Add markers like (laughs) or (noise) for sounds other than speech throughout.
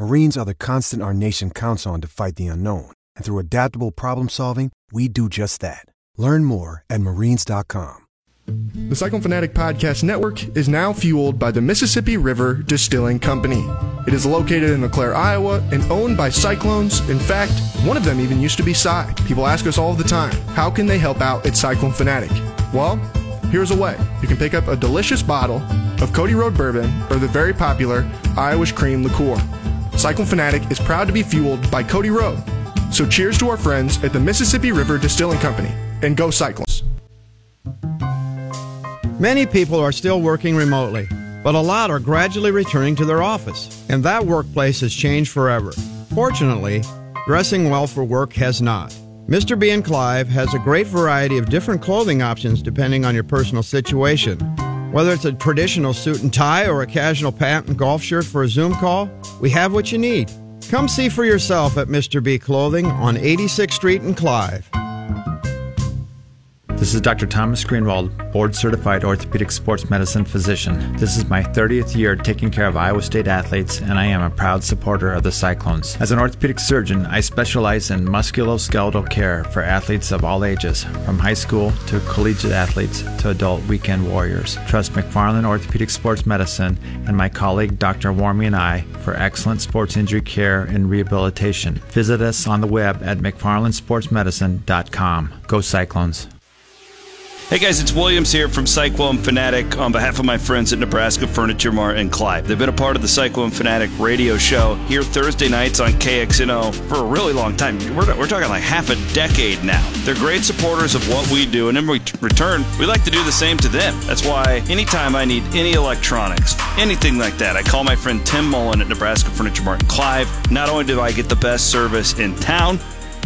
Marines are the constant our nation counts on to fight the unknown. And through adaptable problem solving, we do just that. Learn more at marines.com. The Cyclone Fanatic Podcast Network is now fueled by the Mississippi River Distilling Company. It is located in LeClaire, Iowa, and owned by Cyclones. In fact, one of them even used to be Cy. People ask us all the time, how can they help out at Cyclone Fanatic? Well, here's a way. You can pick up a delicious bottle of Cody Road Bourbon or the very popular Irish Cream Liqueur. Cyclone Fanatic is proud to be fueled by Cody Road. So cheers to our friends at the Mississippi River Distilling Company, and go Cyclones. Many people are still working remotely, but a lot are gradually returning to their office, and that workplace has changed forever. Fortunately, dressing well for work has not. Mr. B and Clive has a great variety of different clothing options depending on your personal situation. Whether it's a traditional suit and tie or a casual patent golf shirt for a Zoom call, we have what you need. Come see for yourself at Mr. B Clothing on 86th Street in Clive. This is Dr. Thomas Greenwald, board certified orthopedic sports medicine physician. This is my 30th year taking care of Iowa State athletes, and I am a proud supporter of the Cyclones. As an orthopedic surgeon, I specialize in musculoskeletal care for athletes of all ages, from high school to collegiate athletes to adult weekend warriors. Trust McFarland Orthopedic Sports Medicine and my colleague Dr. Warmy and I for excellent sports injury care and rehabilitation. Visit us on the web at McFarlandSportsMedicine.com. Go Cyclones. Hey guys, it's Williams here from Cyclone Fanatic on behalf of my friends at Nebraska Furniture Mart and Clive. They've been a part of the Cyclone Fanatic radio show here Thursday nights on KXNO for a really long time. We're, we're talking like half a decade now. They're great supporters of what we do, and in return, we like to do the same to them. That's why anytime I need any electronics, anything like that, I call my friend Tim Mullen at Nebraska Furniture Mart and Clive. Not only do I get the best service in town,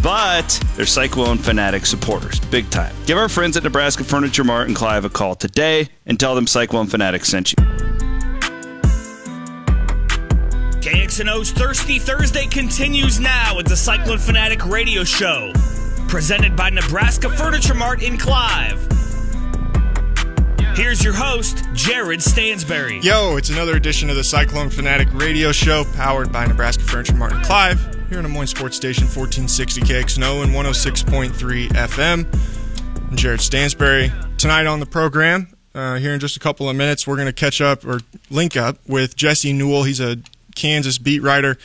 but they're Cyclone Fanatic supporters, big time. Give our friends at Nebraska Furniture Mart and Clive a call today and tell them Cyclone Fanatic sent you. KXNO's Thirsty Thursday continues now with the Cyclone Fanatic radio show, presented by Nebraska Furniture Mart in Clive. Here's your host, Jared Stansbury. Yo, it's another edition of the Cyclone Fanatic radio show powered by Nebraska Furniture Mart and Clive here on Des Moines Sports Station 1460 KXNO and 106.3 FM. I'm Jared Stansbury. Tonight on the program, uh, here in just a couple of minutes, we're going to catch up or link up with Jesse Newell. He's a Kansas beat writer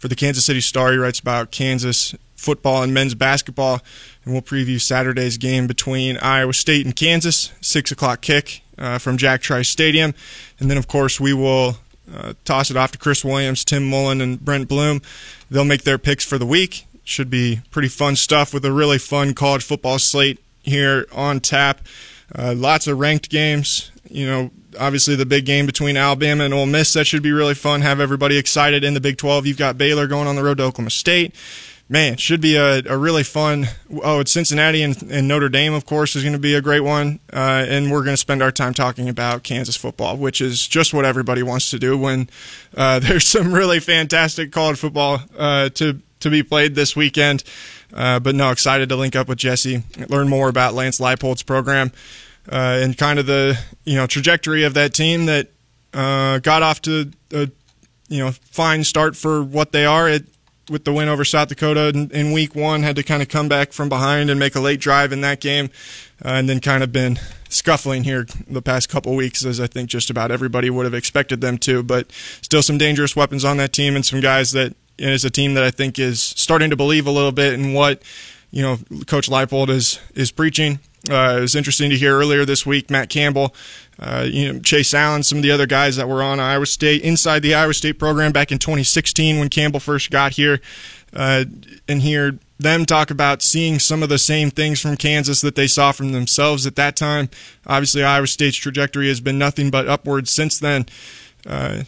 for the Kansas City Star. He writes about Kansas football and men's basketball, and we'll preview Saturday's game between Iowa State and Kansas, six o'clock kick uh, from Jack Trice Stadium, and then of course we will uh, toss it off to Chris Williams, Tim Mullen, and Brent Blum. They'll make their picks for the week. Should be pretty fun stuff with a really fun college football slate here on tap. Uh, lots of ranked games. You know, obviously the big game between Alabama and Ole Miss that should be really fun. Have everybody excited in the Big 12. You've got Baylor going on the road to Oklahoma State. Man, should be a, a really fun. Oh, it's Cincinnati and, and Notre Dame, of course, is going to be a great one. Uh, and we're going to spend our time talking about Kansas football, which is just what everybody wants to do when uh, (laughs) there's some really fantastic college football uh, to to be played this weekend. Uh, but no, excited to link up with Jesse, learn more about Lance Leipold's program uh, and kind of the you know trajectory of that team that uh, got off to a you know fine start for what they are it, with the win over South Dakota in, in, week one. Had to kind of come back from behind and make a late drive in that game, uh, and then kind of been scuffling here the past couple weeks, as I think just about everybody would have expected them to. But still, some dangerous weapons on that team, and some guys that is a team that I think is starting to believe a little bit in what you know Coach Leipold is is preaching Uh, it was interesting to hear earlier this week Matt Campbell, uh, you know Chase Allen, some of the other guys that were on Iowa State inside the Iowa State program back in 2016 when Campbell first got here, uh, and hear them talk about seeing some of the same things from Kansas that they saw from themselves at that time. Obviously, Iowa State's trajectory has been nothing but upwards since then. Uh,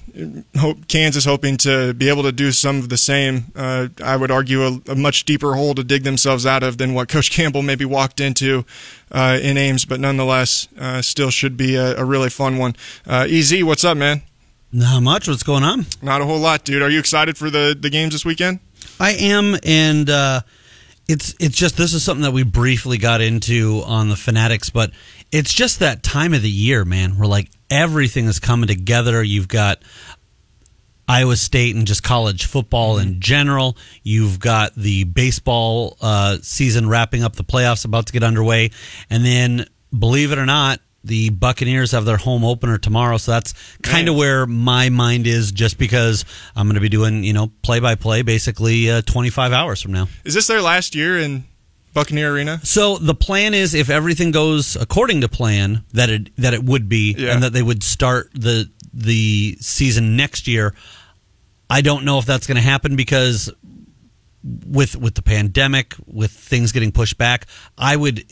hope Kansas hoping to be able to do some of the same. Uh, I would argue a, a, much deeper hole to dig themselves out of than what (laughs) Coach Campbell maybe walked into uh, in Ames, but nonetheless, uh, still should be a, a really fun one. Uh, Ez, what's up, man? Not much. What's going on? Not a whole lot, dude. Are you excited for the the games this weekend? I am, and uh, it's it's just this is something that we briefly got into on the Fanatics, but it's just that time of the year, man. Where like everything is coming together. You've got Iowa State and just college football in general. You've got the baseball uh, season wrapping up, the playoffs about to get underway, and then believe it or not, the Buccaneers have their home opener tomorrow, so that's kind of where my mind is. Just because I'm going to be doing, you know, play by play, basically uh, 25 hours from now. Is this their last year in Buccaneer Arena? So the plan is, if everything goes according to plan, that it that it would be, Yeah. and that they would start the the season next year. I don't know if that's going to happen because with with the pandemic, with things getting pushed back, I would,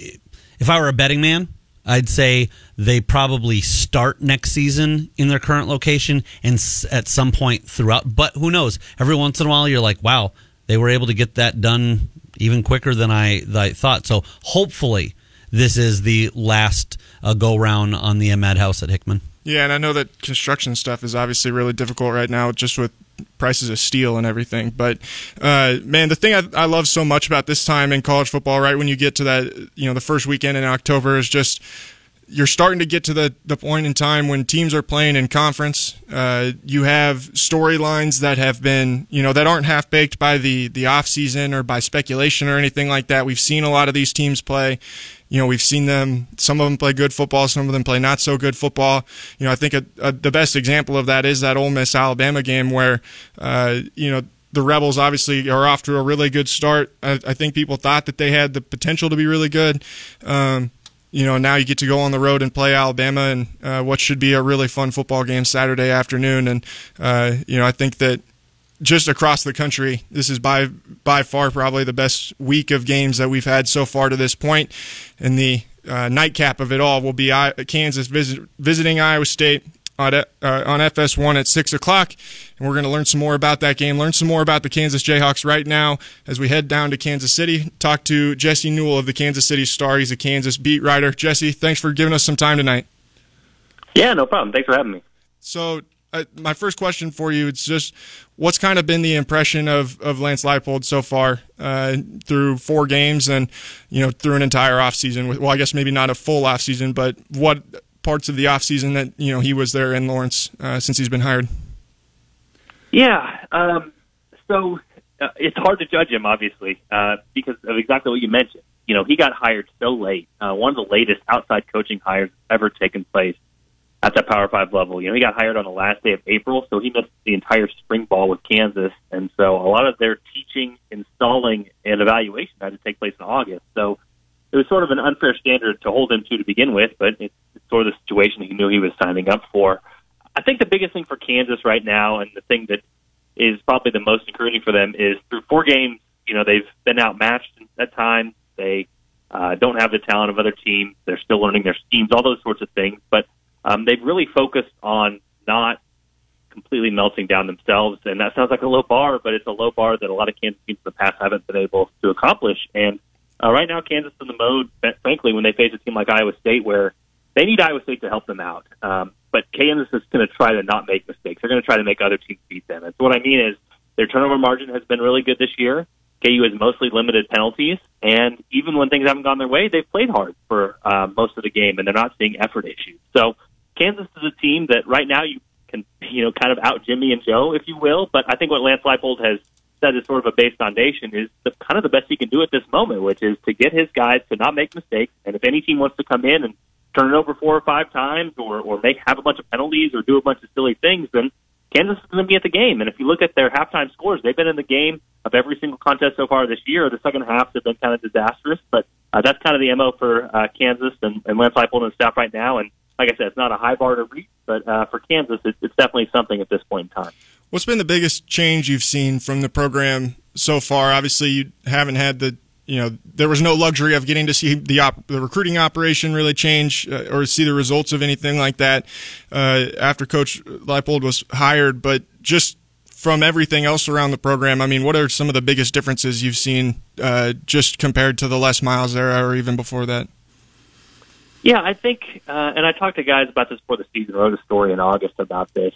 if I were a betting man, I'd say they probably start next season in their current location and at some point throughout. But who knows? Every once in a while, you're like, wow, they were able to get that done even quicker than I, than I thought. So hopefully, this is the last uh, go round on the Ahmad House at Hickman. Yeah, and I know that construction stuff is obviously really difficult right now, just with prices of steel and everything. But uh, man, the thing I, I love so much about this time in college football, right when you get to that, you know, the first weekend in October, is just you're starting to get to the, the point in time when teams are playing in conference. Uh, you have storylines that have been, you know, that aren't half baked by the the off season or by speculation or anything like that. We've seen a lot of these teams play. You know, we've seen them. Some of them play good football. Some of them play not so good football. You know, I think a, a, the best example of that is that Ole Miss Alabama game where, uh, you know, the Rebels obviously are off to a really good start. I, I think people thought that they had the potential to be really good. Um, you know, now you get to go on the road and play Alabama and uh, what should be a really fun football game Saturday afternoon. And, uh, you know, I think that just across the country, this is by by far probably the best week of games that we've had so far to this point. And the uh, nightcap of it all will be I- Kansas visit, visiting Iowa State on, uh, on FS1 at 6 o'clock. And we're going to learn some more about that game, learn some more about the Kansas Jayhawks right now as we head down to Kansas City. Talk to Jesse Newell of the Kansas City Star. He's a Kansas beat writer. Jesse, thanks for giving us some time tonight. Yeah, no problem. Thanks for having me. So, uh, my first question for you is just what's kind of been the impression of, of Lance Leipold so far uh, through four games and you know through an entire offseason well I guess maybe not a full offseason but what parts of the offseason that you know he was there in Lawrence uh, since he's been hired Yeah. Um, so uh, it's hard to judge him, obviously, uh, because of exactly what you mentioned. You know, he got hired so late. Uh, one of the latest outside coaching hires ever taken place at that Power Five level. You know, he got hired on the last day of April, so he missed the entire spring ball with Kansas, and so a lot of their teaching, installing, and evaluation had to take place in August. So it was sort of an unfair standard to hold him to to begin with, but it's, sort of the situation he knew he was signing up for. I think the biggest thing for Kansas right now, and the thing that is probably the most encouraging for them, is through four games, you know, they've been outmatched at times. They uh, don't have the talent of other teams. They're still learning their schemes, all those sorts of things. But um, they've really focused on not completely melting down themselves. And that sounds like a low bar, but it's a low bar that a lot of Kansas teams in the past haven't been able to accomplish. And uh, right now, Kansas is in the mode, frankly, when they face a team like Iowa State, where they need Iowa State to help them out. Um, but Kansas is going to try to not make mistakes. They're going to try to make other teams beat them. And so what I mean is their turnover margin has been really good this year. KU has mostly limited penalties, and even when things haven't gone their way, they've played hard for uh, most of the game, and they're not seeing effort issues. So Kansas is a team that right now you can, you know, kind of out Jimmy and Joe, if you will. But I think what Lance Leipold has said is sort of a base foundation is the, kind of the best he can do at this moment, which is to get his guys to not make mistakes. And if any team wants to come in and turn it over four or five times, or or make have a bunch of penalties, or do a bunch of silly things, then Kansas is going to be at the game. And if you look at their halftime scores, they've been in the game of every single contest so far this year. The second half have been kind of disastrous, but uh, that's kind of the mo for uh, Kansas and, and Lance Leipold and staff right now. And like I said, it's not a high bar to reach, but uh, for Kansas, it, it's definitely something at this point in time. What's been the biggest change you've seen from the program so far? Obviously, you haven't had the you know there was no luxury of getting to see the op- the recruiting operation really change uh, or see the results of anything like that uh, after Coach Leipold was hired, but just from everything else around the program, I mean, what are some of the biggest differences you've seen uh, just compared to the Les Miles era or even before that? Yeah, I think, uh, and I talked to guys about this before the season. wrote a story in August about this.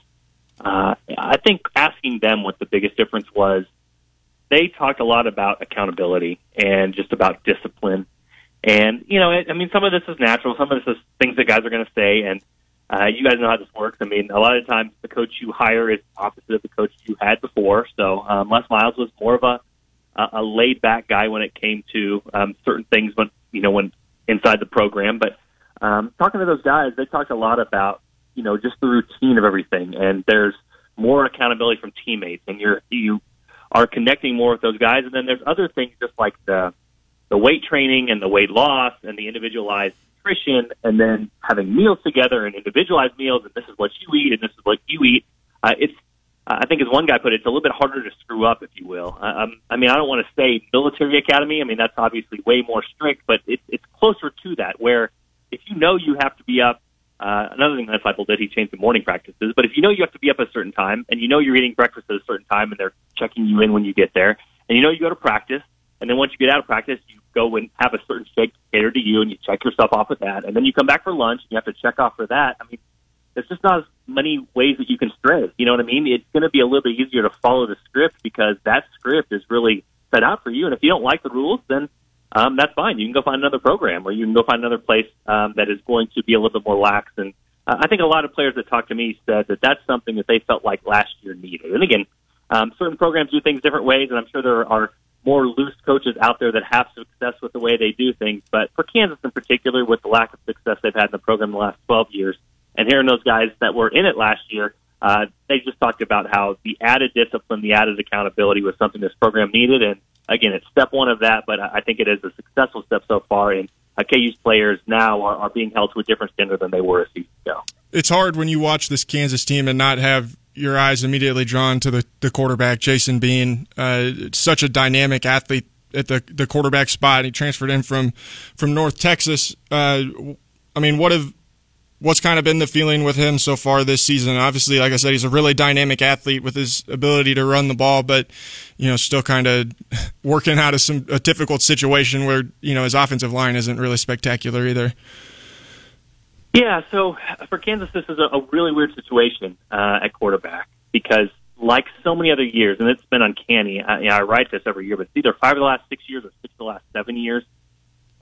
Uh, I think asking them what the biggest difference was, they talked a lot about accountability and just about discipline. And you know, I mean, some of this is natural. Some of this is things that guys are going to say, and uh, you guys know how this works. I mean, a lot of times the coach you hire is opposite of the coach you had before. So um, Les Miles was more of a a laid back guy when it came to um, certain things when you know when inside the program. But um, talking to those guys, they talked a lot about you know just the routine of everything, and there's more accountability from teammates, and you're you are connecting more with those guys. And then there's other things just like the the weight training and the weight loss and the individualized nutrition, and then having meals together and individualized meals, and this is what you eat and this is what you eat. Uh, it's I think as one guy put it, it's a little bit harder to screw up, if you will. Um, I mean, I don't want to say military academy. I mean, that's obviously way more strict, but it, it's closer to that, where you know you have to be up, uh, another thing that Disciple did, he changed the morning practices, but if you know you have to be up a certain time, and you know you're eating breakfast at a certain time, and they're checking you in when you get there, and you know you go to practice, and then once you get out of practice, you go and have a certain shake catered to you, and you check yourself off with that, and then you come back for lunch, and you have to check off for that. I mean, there's just not as many ways that you can stray. You know what I mean? It's going to be a little bit easier to follow the script because that script is really set out for you. And if you don't like the rules, then um, that's fine. You can go find another program or you can go find another place um, that is going to be a little bit more lax. And uh, I think a lot of players that talked to me said that that's something that they felt like last year needed. And again, um, certain programs do things different ways, and I'm sure there are more loose coaches out there that have success with the way they do things. But for Kansas in particular, with the lack of success they've had in the program the last 12 years, and hearing those guys that were in it last year, uh, they just talked about how the added discipline, the added accountability was something this program needed. And again, it's step one of that, but I think it is a successful step so far. And uh, KU's players now are, are being held to a different standard than they were a season ago. It's hard when you watch this Kansas team and not have your eyes immediately drawn to the, the quarterback, Jason Bean. Uh, such a dynamic athlete at the, the quarterback spot. He transferred in from, from North Texas. Uh, I mean, what have what's kind of been the feeling with him so far this season? Obviously, like I said, he's a really dynamic athlete with his ability to run the ball, but you know, still kind of (laughs) working out of some a difficult situation where you know his offensive line isn't really spectacular either. Yeah, so for Kansas, this is a, a really weird situation uh, at quarterback because, like so many other years, and it's been uncanny. I, you know, I write this every year, but it's either five of the last six years or six of the last seven years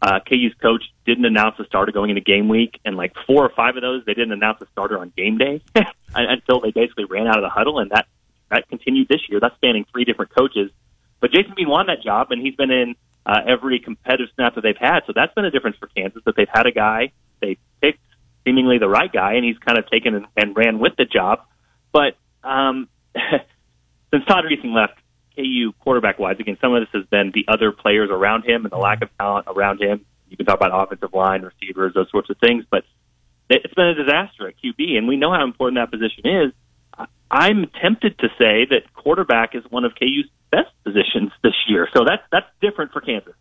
uh, KU's coach didn't announce a starter going into game week, and like four or five of those, they didn't announce a starter on game day (laughs) until they basically ran out of the huddle, and that that continued this year. That's spanning three different coaches. But Jason Bean won that job, and he's been in uh, every competitive snap that they've had. So that's been a difference for Kansas that they've had a guy they picked seemingly the right guy, and he's kind of taken and, and ran with the job. But um, (laughs) since Todd Reesing left, KU quarterback wise, again, some of this has been the other players around him and the lack of talent around him. You can talk about offensive line, receivers, those sorts of things, but it's been a disaster at QB, and we know how important that position is. I'm tempted to say that quarterback is one of KU's best positions this year, so that's that's different for Kansas.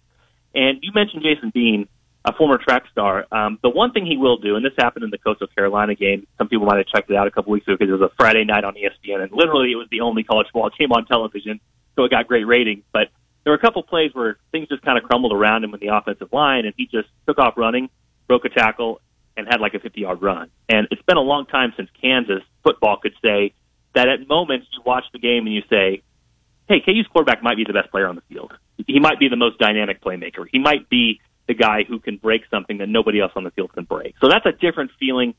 And you mentioned Jason Bean, a former track star. Um, the one thing he will do, and this happened in the Coastal Carolina game. Some people might have checked it out a couple weeks ago because it was a Friday night on ESPN, and literally it was the only college football game on television so it got great ratings. But there were a couple plays where things just kind of crumbled around him in the offensive line, and he just took off running, broke a tackle, and had like a 50 yard run. And it's been a long time since Kansas football could say that at moments you watch the game and you say, hey, KU's quarterback might be the best player on the field. He might be the most dynamic playmaker. He might be the guy who can break something that nobody else on the field can break. So that's a different feeling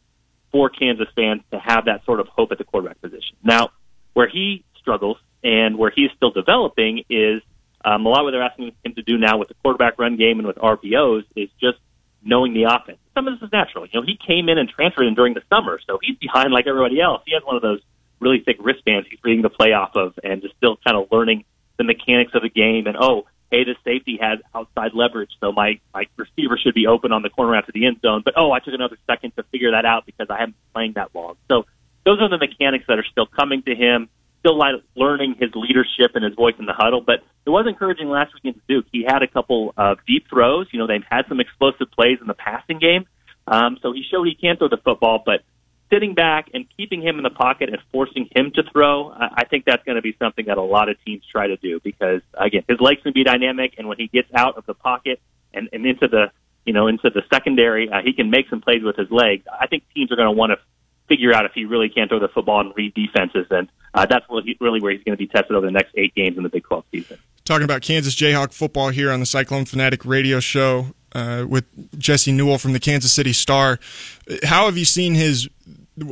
for Kansas fans to have that sort of hope at the quarterback position. Now, where he struggles and where he's still developing is um, a lot of what they're asking him to do now with the quarterback run game and with RPOs is just knowing the offense. Some of this is natural. You know, he came in and transferred in during the summer, so he's behind like everybody else. He has one of those really thick wristbands he's reading the play off of and just still kind of learning the mechanics of the game. And oh, hey, this safety has outside leverage, so my my receiver should be open on the corner to the end zone. But oh, I took another second to figure that out because I haven't been playing that long. So those are the mechanics that are still coming to him. Still learning his leadership and his voice in the huddle, but it was encouraging last week against Duke. He had a couple of deep throws. You know, they've had some explosive plays in the passing game, um, so he showed he can throw the football. But sitting back and keeping him in the pocket and forcing him to throw, I think that's going to be something that a lot of teams try to do because again, his legs can be dynamic, and when he gets out of the pocket and, and into the you know into the secondary, uh, he can make some plays with his legs. I think teams are going to want to figure out if he really can't throw the football and read defenses, and uh, that's really, really where he's going to be tested over the next eight games in the Big 12 season. Talking about Kansas Jayhawk football here on the Cyclone Fanatic radio show uh, with Jesse Newell from the Kansas City Star. How have you seen his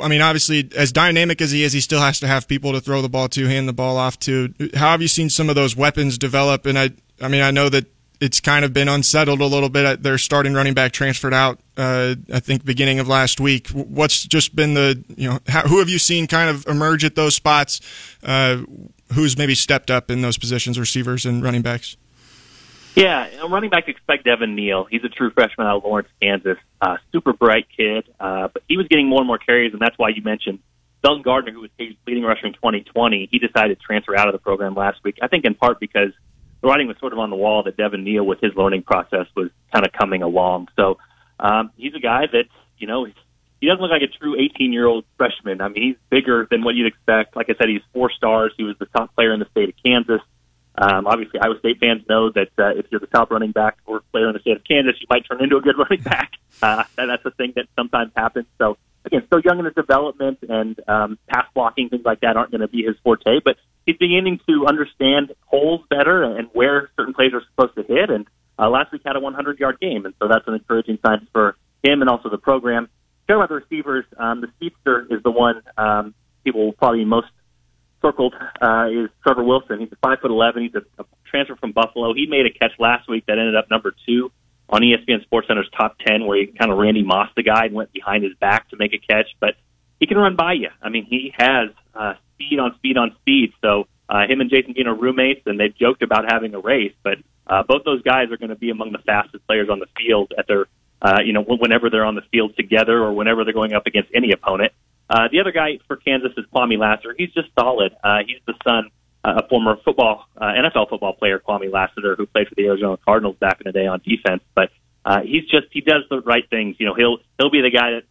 I mean, obviously, as dynamic as he is, he still has to have people to throw the ball to, hand the ball off to. How have you seen some of those weapons develop? And I, I mean, I know that it's kind of been unsettled a little bit. Their starting running back transferred out, uh, I think, beginning of last week. What's just been the, you know, how, who have you seen kind of emerge at those spots? Uh, who's maybe stepped up in those positions, receivers and running backs? Yeah, running back expect Devin Neal. He's a true freshman out of Lawrence, Kansas. Uh, super bright kid, uh, but he was getting more and more carries, and that's why you mentioned Velton Gardner, who was leading rusher in 2020. He decided to transfer out of the program last week. I think in part because the writing was sort of on the wall that Devin Neal, with his learning process, was kind of coming along. So um, he's a guy that you know he doesn't look like a true 18 year old freshman. I mean, he's bigger than what you'd expect. Like I said, he's four stars. He was the top player in the state of Kansas. Um, obviously, Iowa State fans know that uh, if you're the top running back or player in the state of Kansas, you might turn into a good (laughs) running back. Uh, that's a thing that sometimes happens. So, again, still young in his development, and um, pass blocking, things like that aren't going to be his forte. But he's beginning to understand holes better and where certain plays are supposed to hit. And uh, last week had a 100 yard game, and so that's an encouraging sign for him and also the program. Talking about the receivers, um, the speedster is the one um, people will probably most circled uh, is Trevor Wilson. He's a five foot eleven. He's a, a transfer from Buffalo. He made a catch last week that ended up number two on ESPN SportsCenter's top ten, where he kind of Randy Moss the guy and went behind his back to make a catch. But he can run by you. I mean, he has uh, speed on speed on speed. So uh, him and Jason Bean are roommates, and they've joked about having a race. But uh, both those guys are going to be among the fastest players on the field at their, uh, you know, whenever they're on the field together or whenever they're going up against any opponent. Uh, the other guy for Kansas is Kwamie Lassiter. He's just solid. Uh, he's the son, a former football, uh, NFL football player, Kwamie Lassiter, who played for the Arizona Cardinals back in the day on defense. But uh, he's just he does the right things. You know, he'll he'll be the guy that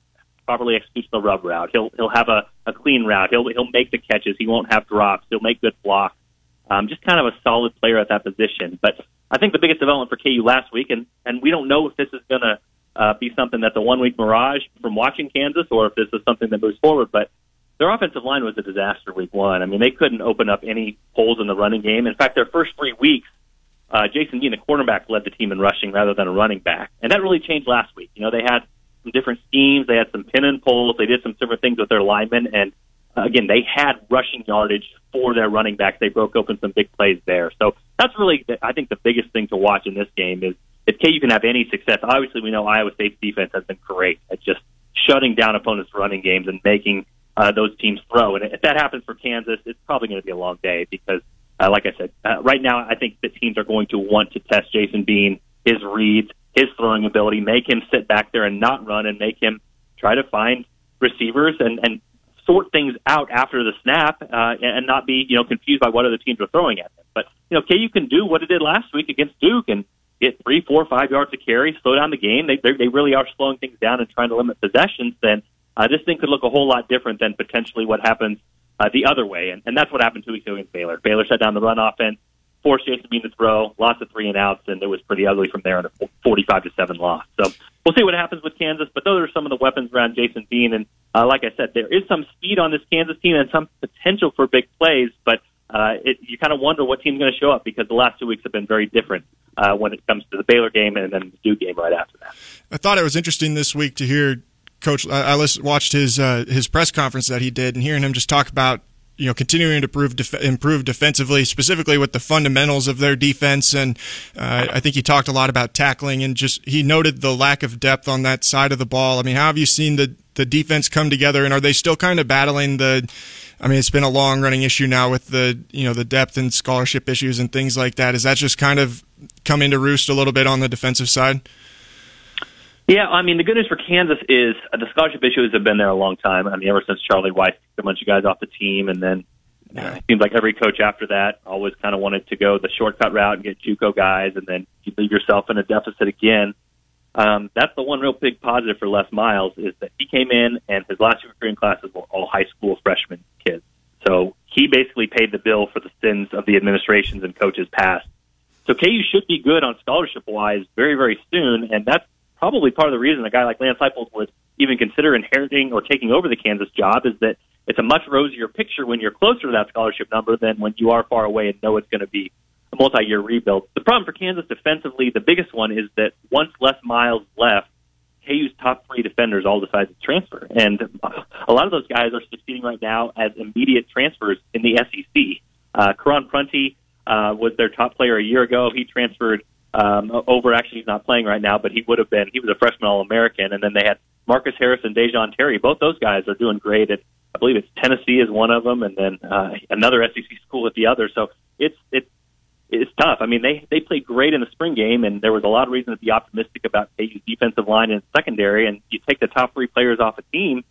properly executes the rub route. He'll he'll have a, a clean route. He'll he'll make the catches. He won't have drops. He'll make good blocks. Um, just kind of a solid player at that position. But I think the biggest development for KU last week, and and we don't know if this is going to uh, be something that's a one week mirage from watching Kansas or if this is something that moves forward. But their offensive line was a disaster week one. I mean, they couldn't open up any holes in the running game. In fact, their first three weeks, uh, Jason Bean, the quarterback, led the team in rushing rather than a running back. And that really changed last week. You know, they had some different schemes. They had some pin and pulls. They did some different things with their linemen. And uh, again, they had rushing yardage for their running backs. They broke open some big plays there. So that's really, I think, the biggest thing to watch in this game is if KU can have any success, obviously we know Iowa State's defense has been great at just shutting down opponents' running games and making uh, those teams throw. And if that happens for Kansas, it's probably going to be a long day because, uh, like I said, uh, right now I think that teams are going to want to test Jason Bean, his reads, his throwing ability, make him sit back there and not run, and make him try to find receivers and and sort things out after the snap uh, and not be you know confused by what other teams are throwing at them. But you know, KU can do what it did last week against Duke and get three, four, five yards of carry, slow down the game. They they really are slowing things down and trying to limit possessions. Then uh, this thing could look a whole lot different than potentially what happens uh, the other way, and, and that's what happened two weeks ago against Baylor. Baylor shut down the run offense, forced Jason Bean to throw, lots of three and outs, and it was pretty ugly from there in a 45 to seven loss. So we'll see what happens with Kansas, but those are some of the weapons around Jason Bean, and uh, like I said, there is some speed on this Kansas team and some potential for big plays, but uh, it, you kind of wonder what team's going to show up because the last two weeks have been very different uh, when it comes to the Baylor game and then the Duke game right after that. I thought it was interesting this week to hear Coach. I, I watched his uh, his press conference that he did and hearing him just talk about you know continuing to prove def- improve defensively, specifically with the fundamentals of their defense. And uh, I think he talked a lot about tackling and just he noted the lack of depth on that side of the ball. I mean, how have you seen the the defense come together, and are they still kind of battling the I mean, it's been a long running issue now with the you know the depth and scholarship issues and things like that. Is that just kind of come into roost a little bit on the defensive side? Yeah, I mean the good news for Kansas is uh, the scholarship issues have been there a long time. I mean ever since Charlie Weis took a bunch of guys off the team, and then uh, it seems like every coach after that always kind of wanted to go the shortcut route and get JUCO guys, and then you leave yourself in a deficit again. Um, that's the one real big positive for Les Miles is that he came in and his last two recruiting classes were all high school freshman kids. So he basically paid the bill for the sins of the administrations and coaches past. So KU should be good on scholarship wise very, very soon, and that's probably part of the reason a guy like Lance Leipold would even consider inheriting or taking over the Kansas job is that it's a much rosier picture when you're closer to that scholarship number than when you are far away and know it's going to be a multi-year rebuild. The problem for Kansas defensively, the biggest one is that once Les Miles left, KU's top three defenders all decided to transfer, and a lot of those guys are succeeding right now as immediate transfers in the SEC. Uh, Karon Prunty uh, was their top player a year ago. He transferred um, over. Actually, he's not playing right now, but he would have been. He was a freshman All American, and then they had Marcus Harris and Da'Jon Terry. Both those guys are doing great. At, I believe it's Tennessee is one of them, and then uh, another SEC school at the other. So it's it's it's tough. I mean, they they played great in the spring game, and there was a lot of reason to be optimistic about KU's defensive line and secondary. And you take the top three players off a team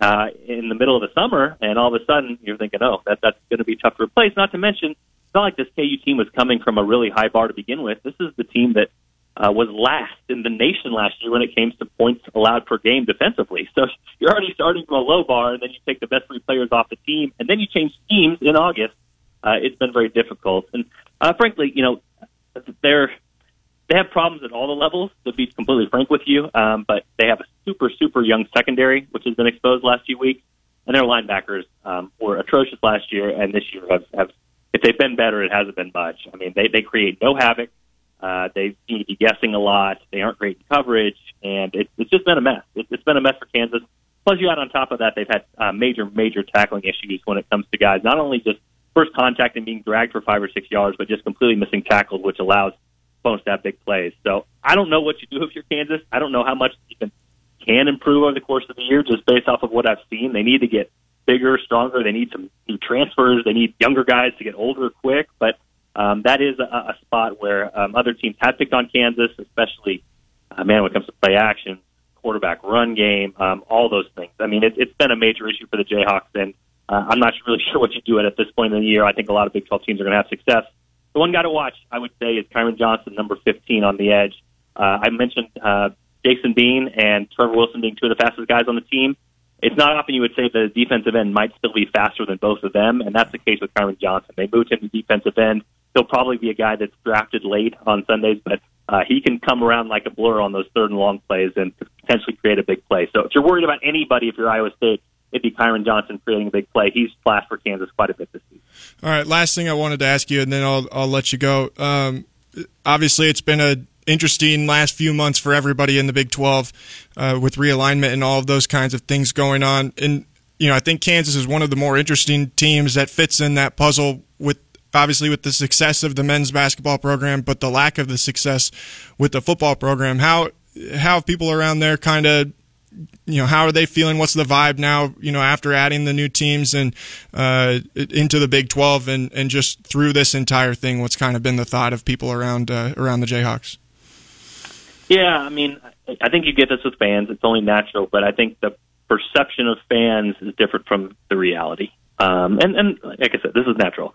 uh, in the middle of the summer, and all of a sudden you're thinking, oh, that that's going to be tough to replace. Not to mention not like this KU team was coming from a really high bar to begin with. This is the team that uh, was last in the nation last year when it came to points allowed per game defensively. So (laughs) you're already starting from a low bar, and then you take the best three players off the team, and then you change teams in August. Uh, it's been very difficult, and uh, frankly, you know, they're they have problems at all the levels. To be completely frank with you, um, but they have a super super young secondary, which has been exposed last few weeks, and their linebackers um, were atrocious last year, and this year have, have if they've been better, it hasn't been much. I mean, they they create no havoc. Uh, they seem to be guessing a lot. They aren't great in coverage, and it, it's just been a mess. It, it's been a mess for Kansas. Plus, you add on top of that, they've had uh, major, major tackling issues when it comes to guys not only just first contact and being dragged for five or six yards, but just completely missing tackles, which allows opponents to have big plays. So I don't know what you do if you're Kansas. I don't know how much you can can improve over the course of the year just based off of what I've seen. They need to get bigger, stronger. They need some new transfers. They need younger guys to get older quick. But um, that is a, a spot where um, other teams have picked on Kansas, especially uh, man when it comes to play action, quarterback run game, um, all those things. I mean, it, it's been a major issue for the Jayhawks, and uh, I'm not (laughs) really sure what you do it at this point in the year. I think a lot of Big 12 teams are going to have success. The one guy to watch, I would say, is Kyron Johnson, number 15 on the edge. Uh, I mentioned uh, Jason Bean and Trevor Wilson being two of the fastest guys on the team it's not often you would say the defensive end might still be faster than both of them, and that's the case with Kyron Johnson. They moved him to defensive end. He'll probably be a guy that's drafted late on Sundays, but uh, he can come around like a blur on those third and long plays and potentially create a big play. So if you're worried about anybody, if you're Iowa State, it'd be Kyron Johnson creating a big play. He's flashed for Kansas quite a bit this season. All right, last thing I wanted to ask you, and then I'll I'll let you go. Um, obviously, it's been a interesting last few months for everybody in the Big 12 uh, with realignment and all of those kinds of things going on. And, you know, I think Kansas is one of the more interesting teams that fits in that puzzle with obviously with the success of the men's basketball program, but the lack of the success with the football program. How, how have people around there kind of you know, how are they feeling? What's the vibe now? You know, after adding the new teams and uh, into the Big Twelve, and, and just through this entire thing, what's kind of been the thought of people around uh, around the Jayhawks? Yeah, I mean, I think you get this with fans. It's only natural, but I think the perception of fans is different from the reality. Um, and, and like I said, this is natural.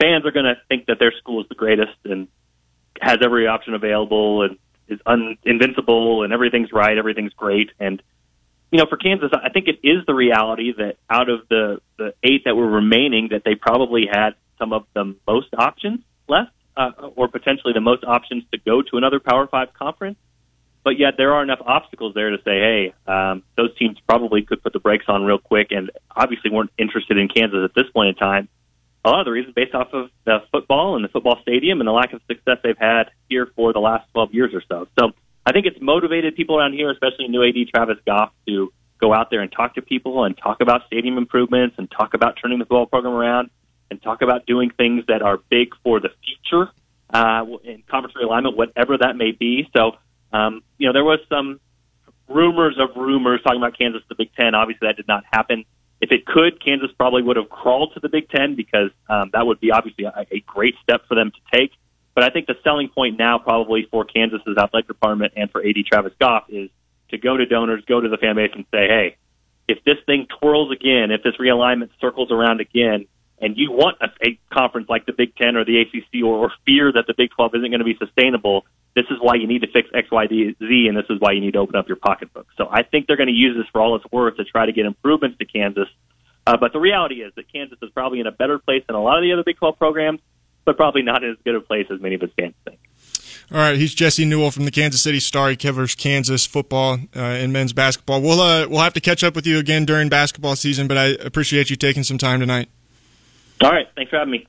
Fans are going to think that their school is the greatest and has every option available and is un- invincible and everything's right, everything's great. And you know, for Kansas, I think it is the reality that out of the the eight that were remaining, that they probably had some of the most options left, uh, or potentially the most options to go to another Power Five conference but yet there are enough obstacles there to say, hey, um, those teams probably could put the brakes on real quick, and obviously weren't interested in Kansas at this point in time. A lot of the reasons based off of the football and the football stadium and the lack of success they've had here for the last 12 years or so. So I think it's motivated people around here, especially new AD Travis Goff, to go out there and talk to people and talk about stadium improvements and talk about turning the football program around and talk about doing things that are big for the future uh, in conference realignment, whatever that may be. So um, you know, there was some rumors of rumors talking about Kansas the Big Ten. Obviously, that did not happen. If it could, Kansas probably would have crawled to the Big Ten because um, that would be obviously a, a great step for them to take. But I think the selling point now, probably for Kansas's athletic department and for AD Travis Goff, is to go to donors, go to the fan base, and say, hey, if this thing twirls again, if this realignment circles around again, and you want a, a conference like the Big Ten or the ACC, or, or fear that the Big 12 isn't going to be sustainable, this is why you need to fix X, Y, Z, and this is why you need to open up your pocketbook. So I think they're going to use this for all it's worth to try to get improvements to Kansas. Uh, but the reality is that Kansas is probably in a better place than a lot of the other Big 12 programs, but probably not in as good a place as many of its fans think. All right, he's Jesse Newell from the Kansas City Star. He covers Kansas football uh, and men's basketball. We'll uh, we'll have to catch up with you again during basketball season, but I appreciate you taking some time tonight. All right, thanks for having me.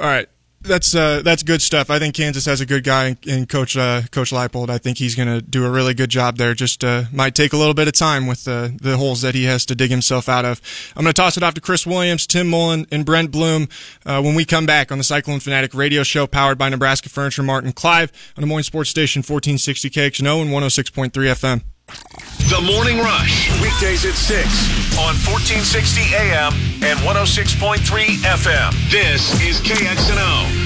All right, that's uh, that's good stuff. I think Kansas has a good guy in, in Coach uh, Coach Leipold. I think he's going to do a really good job there. Just uh, might take a little bit of time with the the holes that he has to dig himself out of. I'm going to toss it off to Chris Williams, Tim Mullen, and Brent Blum uh, when we come back on the Cyclone Fanatic Radio Show, powered by Nebraska Furniture Mart and Clive on Des Moines Sports Station 1460 KXNO and 106.3 FM. The Morning Rush, weekdays at 6 on 1460 AM and 106.3 FM. This is KXNO.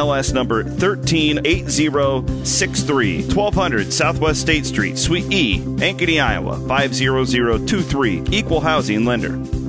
MLS number 138063, 1200 Southwest State Street, Suite E, Ankeny, Iowa 50023. Equal housing lender.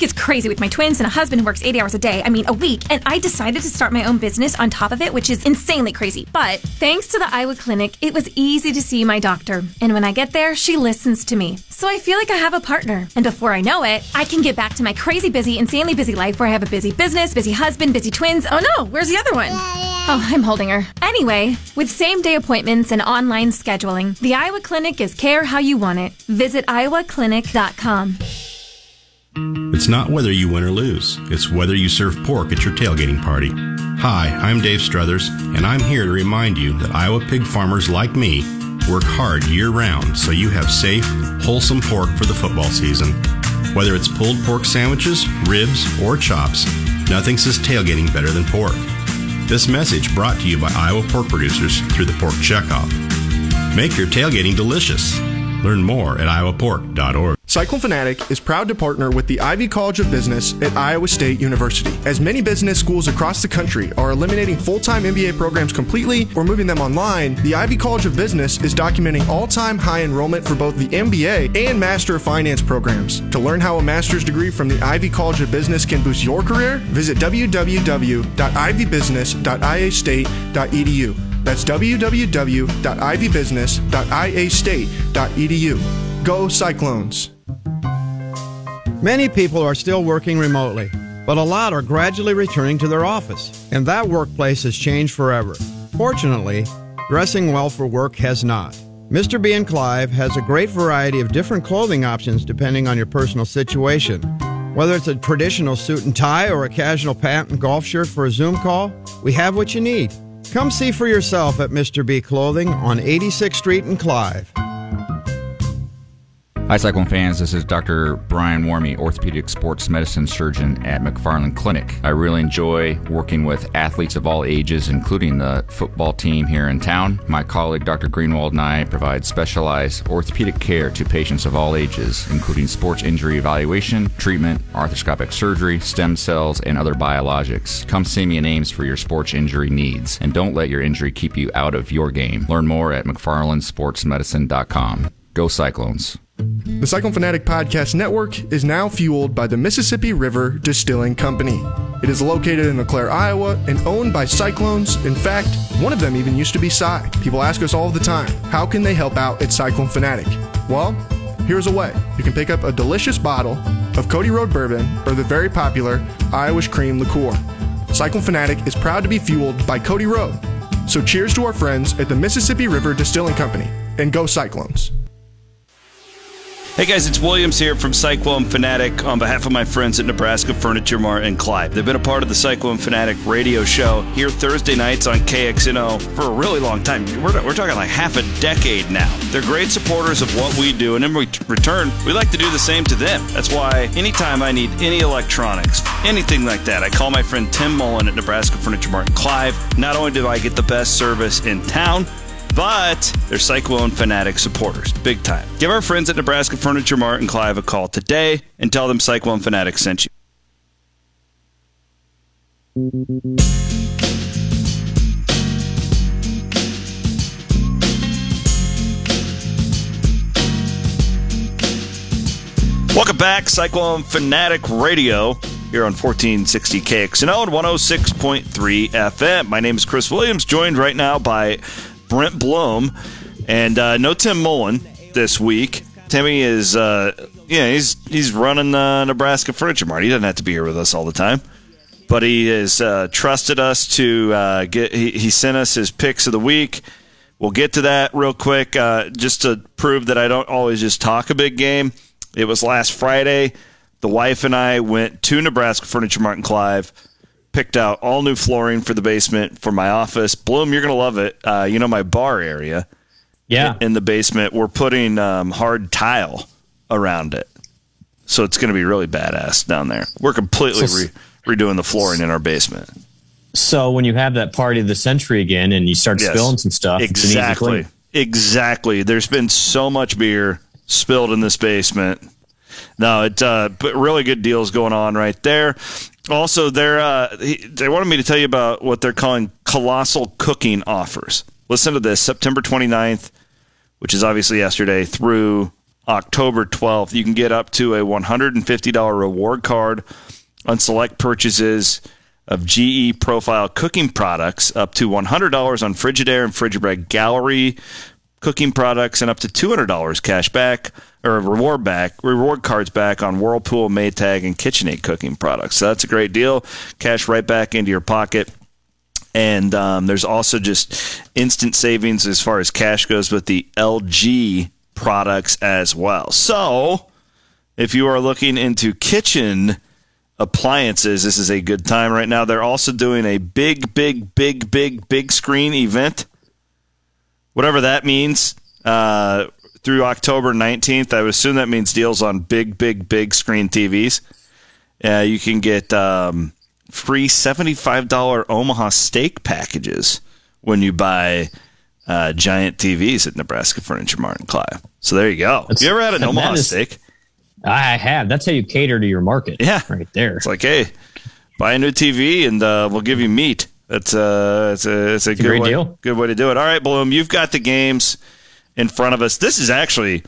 Gets crazy with my twins and a husband who works 80 hours a day, I mean a week, and I decided to start my own business on top of it, which is insanely crazy. But thanks to the Iowa Clinic, it was easy to see my doctor. And when I get there, she listens to me. So I feel like I have a partner. And before I know it, I can get back to my crazy busy, insanely busy life where I have a busy business, busy husband, busy twins. Oh no, where's the other one? Oh, I'm holding her. Anyway, with same day appointments and online scheduling, the Iowa Clinic is care how you want it. Visit iowaclinic.com. It's not whether you win or lose, it's whether you serve pork at your tailgating party. Hi, I'm Dave Struthers, and I'm here to remind you that Iowa pig farmers like me work hard year round so you have safe, wholesome pork for the football season. Whether it's pulled pork sandwiches, ribs, or chops, nothing says tailgating better than pork. This message brought to you by Iowa pork producers through the Pork Checkoff. Make your tailgating delicious. Learn more at iowapork.org. Cyclone Fanatic is proud to partner with the Ivy College of Business at Iowa State University. As many business schools across the country are eliminating full time MBA programs completely or moving them online, the Ivy College of Business is documenting all time high enrollment for both the MBA and Master of Finance programs. To learn how a master's degree from the Ivy College of Business can boost your career, visit www.ivybusiness.iastate.edu. That's www.ivybusiness.iastate.edu. Go Cyclones! Many people are still working remotely, but a lot are gradually returning to their office, and that workplace has changed forever. Fortunately, dressing well for work has not. Mr. B and Clive has a great variety of different clothing options depending on your personal situation. Whether it's a traditional suit and tie or a casual pant and golf shirt for a Zoom call, we have what you need. Come see for yourself at Mr. B Clothing on 86th Street in Clive. Hi, Cyclone fans. This is Dr. Brian Warmy, orthopedic sports medicine surgeon at McFarland Clinic. I really enjoy working with athletes of all ages, including the football team here in town. My colleague, Dr. Greenwald, and I provide specialized orthopedic care to patients of all ages, including sports injury evaluation, treatment, arthroscopic surgery, stem cells, and other biologics. Come see me in Ames for your sports injury needs, and don't let your injury keep you out of your game. Learn more at McFarlandSportsMedicine.com. Go Cyclones. The Cyclone Fanatic Podcast Network is now fueled by the Mississippi River Distilling Company. It is located in LeClaire, Iowa, and owned by Cyclones. In fact, one of them even used to be Cy. People ask us all the time, how can they help out at Cyclone Fanatic? Well, here's a way. You can pick up a delicious bottle of Cody Road Bourbon or the very popular Irish Cream Liqueur. Cyclone Fanatic is proud to be fueled by Cody Road. So cheers to our friends at the Mississippi River Distilling Company, and go Cyclones. Hey guys, it's Williams here from Cyclone Fanatic on behalf of my friends at Nebraska Furniture Mart and Clive. They've been a part of the Cyclone Fanatic radio show here Thursday nights on KXNO for a really long time. We're, we're talking like half a decade now. They're great supporters of what we do, and in return, we like to do the same to them. That's why anytime I need any electronics, anything like that, I call my friend Tim Mullen at Nebraska Furniture Mart and Clive. Not only do I get the best service in town, but they're Cyclone Fanatic supporters, big time. Give our friends at Nebraska Furniture Mart and Clive a call today and tell them Cyclone Fanatic sent you. Welcome back, Cyclone Fanatic Radio here on 1460 KXNO and 106.3 FM. My name is Chris Williams, joined right now by Brent Blum, and uh, no Tim Mullen this week. Timmy is, uh, yeah, he's he's running the Nebraska Furniture Mart. He doesn't have to be here with us all the time, but he has uh, trusted us to uh, get. He, he, sent us his picks of the week. We'll get to that real quick, uh, just to prove that I don't always just talk a big game. It was last Friday. The wife and I went to Nebraska Furniture Mart and Clive picked out all new flooring for the basement for my office. Blum, you're going to love it. Uh, you know, my bar area. Yeah. In the basement, we're putting um, hard tile around it. So it's going to be really badass down there. We're completely re- redoing the flooring in our basement. So when you have that party of the century again and you start yes, spilling some stuff, exactly. Exactly. There's been so much beer spilled in this basement. No, it uh, but really good deals going on right there. Also, they're uh, they wanted me to tell you about what they're calling colossal cooking offers. Listen to this: September 29th, which is obviously yesterday, through October 12th, you can get up to a $150 reward card on select purchases of GE Profile cooking products, up to $100 on Frigidaire and Frigidaire Gallery cooking products, and up to $200 cash back or reward back, reward cards back on Whirlpool, Maytag, and KitchenAid cooking products. So that's a great deal. Cash right back into your pocket. And um, there's also just instant savings as far as cash goes with the LG products as well. So if you are looking into kitchen appliances, this is a good time right now. They're also doing a big, big, big, big, big screen event. Whatever that means. Uh, through October 19th. I would assume that means deals on big, big, big screen TVs. Uh, you can get um, free $75 Omaha steak packages when you buy uh, giant TVs at Nebraska Furniture Mart and Clive. So there you go. That's, have you ever had an Omaha is, steak? I have. That's how you cater to your market. Yeah. Right there. It's like, hey, buy a new TV and uh, we'll give you meat. That's uh, it's a, it's a, it's good, way, deal. good way to do it. All right, Blum, you've got the games in front of us. This is actually,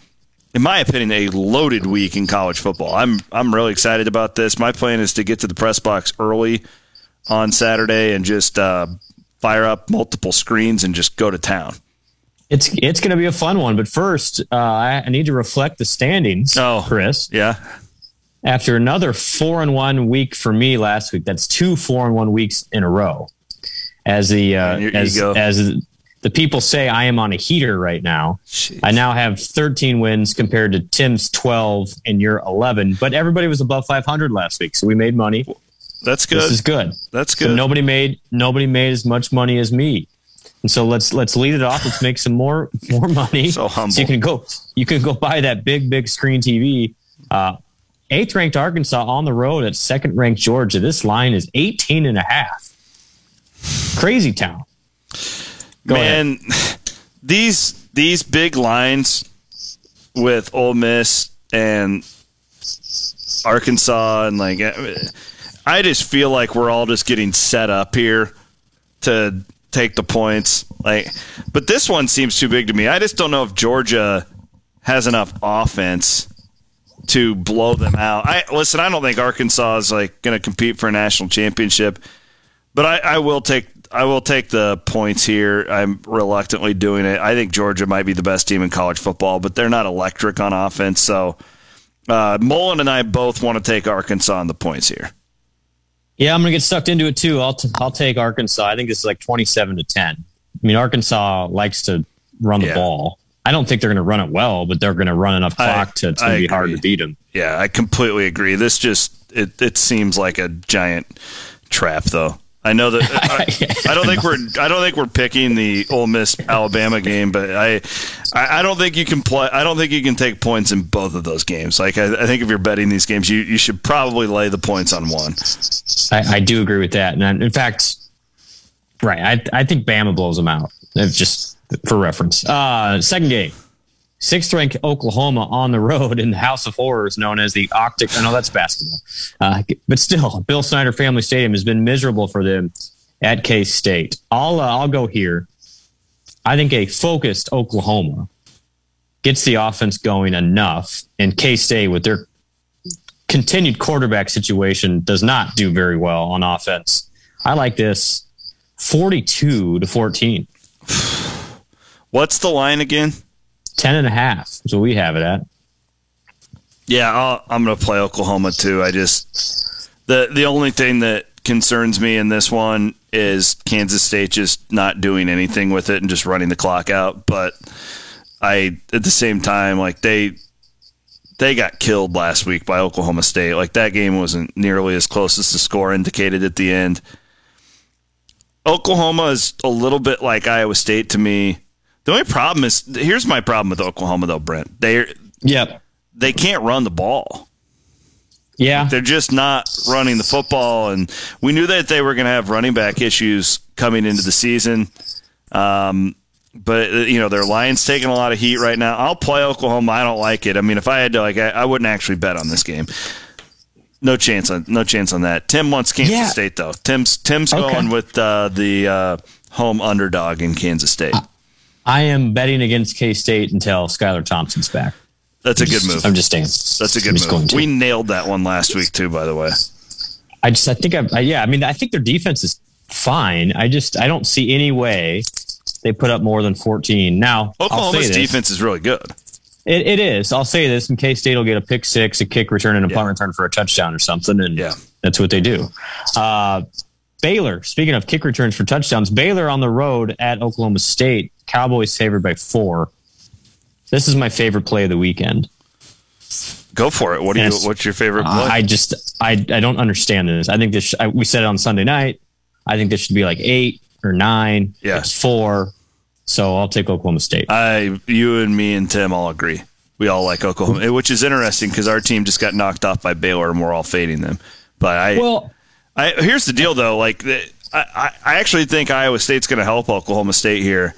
in my opinion, a loaded week in college football. I'm I'm really excited about this. My plan is to get to the press box early on Saturday and just uh, fire up multiple screens and just go to town. It's it's going to be a fun one, but first, uh, I need to reflect the standings. Oh, Chris, yeah. After another four and one week for me last week, that's two four and one weeks in a row. As the uh, as as the people say I am on a heater right now. Jeez. I now have 13 wins compared to Tim's 12 and your 11, but everybody was above 500 last week, so we made money. That's good. This is good. That's good. So nobody made nobody made as much money as me. And so let's let's lead it off. Let's make some more (laughs) more money. so humble. So you can go you can go buy that big big screen TV. Uh, eighth ranked Arkansas on the road at second ranked Georgia. This line is 18 and a half. Crazy town. Go Man, ahead. (laughs) these these big lines with Ole Miss and Arkansas and like eh, I just feel like we're all just getting set up here to take the points. Like but this one seems too big to me. I just don't know if Georgia has enough offense to blow them out. I listen, I don't think Arkansas is like going to compete for a national championship, but I, I will take I will take the points here. I'm reluctantly doing it. I think Georgia might be the best team in college football, but they're not electric on offense. So uh, Mullen and I both want to take Arkansas on the points here. Yeah, I'm going to get sucked into it too. I'll t- I'll take Arkansas. I think this is like 27 to 10. I mean, Arkansas likes to run the yeah. ball. I don't think they're going to run it well, but they're going to run enough clock I, to, it's going to be hard to beat them. Yeah, I completely agree. This just it it seems like a giant trap, though. I know that (laughs) I, I, don't think we're I don't think we're picking the Ole Miss Alabama game, but I I don't think you can play. I don't think you can take points in both of those games. Like I, I think if you're betting these games, you you should probably lay the points on one. I, I do agree with that, and in fact, right, I I think Bama blows them out. Just for reference. Uh, second game. Sixth ranked Oklahoma on the road in the House of Horrors known as the Arctic. I know that's basketball. Uh, but still, Bill Snyder Family Stadium has been miserable for them at K State. I'll, uh, I'll go here. I think a focused Oklahoma gets the offense going enough, and K State, with their continued quarterback situation, does not do very well on offense. I like this 42 to 14. (sighs) What's the line again? Ten and a half. So we have it at. Yeah, i am going to play Oklahoma too. I just the the only thing that concerns me in this one is Kansas State just not doing anything with it and just running the clock out. But I at the same time like they they got killed last week by Oklahoma State. Like that game wasn't nearly as close as the score indicated at the end. Oklahoma is a little bit like Iowa State to me the only problem is here's my problem with Oklahoma though, Brent. They yep. they can't run the ball. Yeah. They're just not running the football and we knew that they were going to have running back issues coming into the season. Um, but you know their line's taking a lot of heat right now. I'll play Oklahoma. I don't like it. I mean, if I had to, like, I, I wouldn't actually bet on this game. No chance on no chance on that. Tim wants Kansas yeah. State though. Tim's Tim's okay. going with uh, the uh, home underdog in Kansas State. I am betting against K State until Skylar Thompson's back. That's a good move. I'm just saying. That's a good move. We nailed that one last week too, by the way. I just, I think, I, I, yeah, I mean, I think their defense is fine. I just, I don't see any way they put up more than 14. Now, Oklahoma's defense is really good. It, it is. I'll say this: in K State will get a pick six, a kick return, and a yeah. punt return for a touchdown or something, and yeah. that's what they do. Uh, Baylor. Speaking of kick returns for touchdowns, Baylor on the road at Oklahoma State. Cowboys favored by four. This is my favorite play of the weekend. Go for it. What do you? What's your favorite play? I just I I don't understand this. I think this. I, we said it on Sunday night. I think this should be like eight or nine. Yeah, it's four. So I'll take Oklahoma State. I, you and me and Tim all agree. We all like Oklahoma, which is interesting because our team just got knocked off by Baylor and we're all fading them. But I, well, I here's the deal though. Like, I, I actually think Iowa State's going to help Oklahoma State here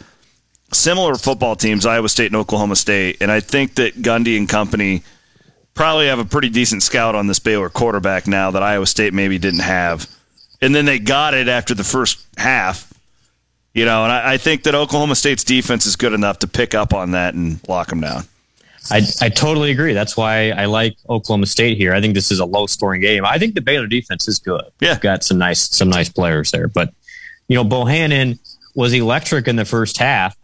similar football teams, Iowa State and Oklahoma State, and I think that Gundy and company probably have a pretty decent scout on this Baylor quarterback now that Iowa State maybe didn't have. And then they got it after the first half. You know, and I, I think that Oklahoma State's defense is good enough to pick up on that and lock them down. I, I totally agree. That's why I like Oklahoma State here. I think this is a low scoring game. I think the Baylor defense is good. Yeah, got some nice some nice players there. But you know, Bohanon was electric in the first half.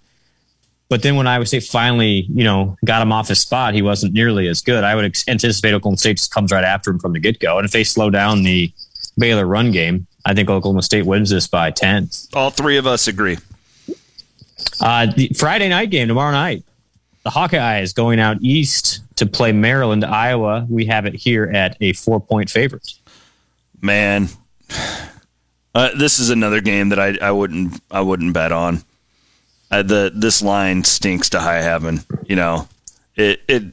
But then when Iowa State finally, you know, got him off his spot, he wasn't nearly as good. I would anticipate Oklahoma State just comes right after him from the get go. And if they slow down the Baylor run game, I think Oklahoma State wins this by 10. All three of us agree. Uh, the Friday night game tomorrow night. The Hawkeyes going out east to play Maryland, Iowa. We have it here at a four point favorite. Man, (sighs) uh, this is another game that I, I wouldn't I wouldn't bet on uh, the this line stinks to high heaven. You know, it it.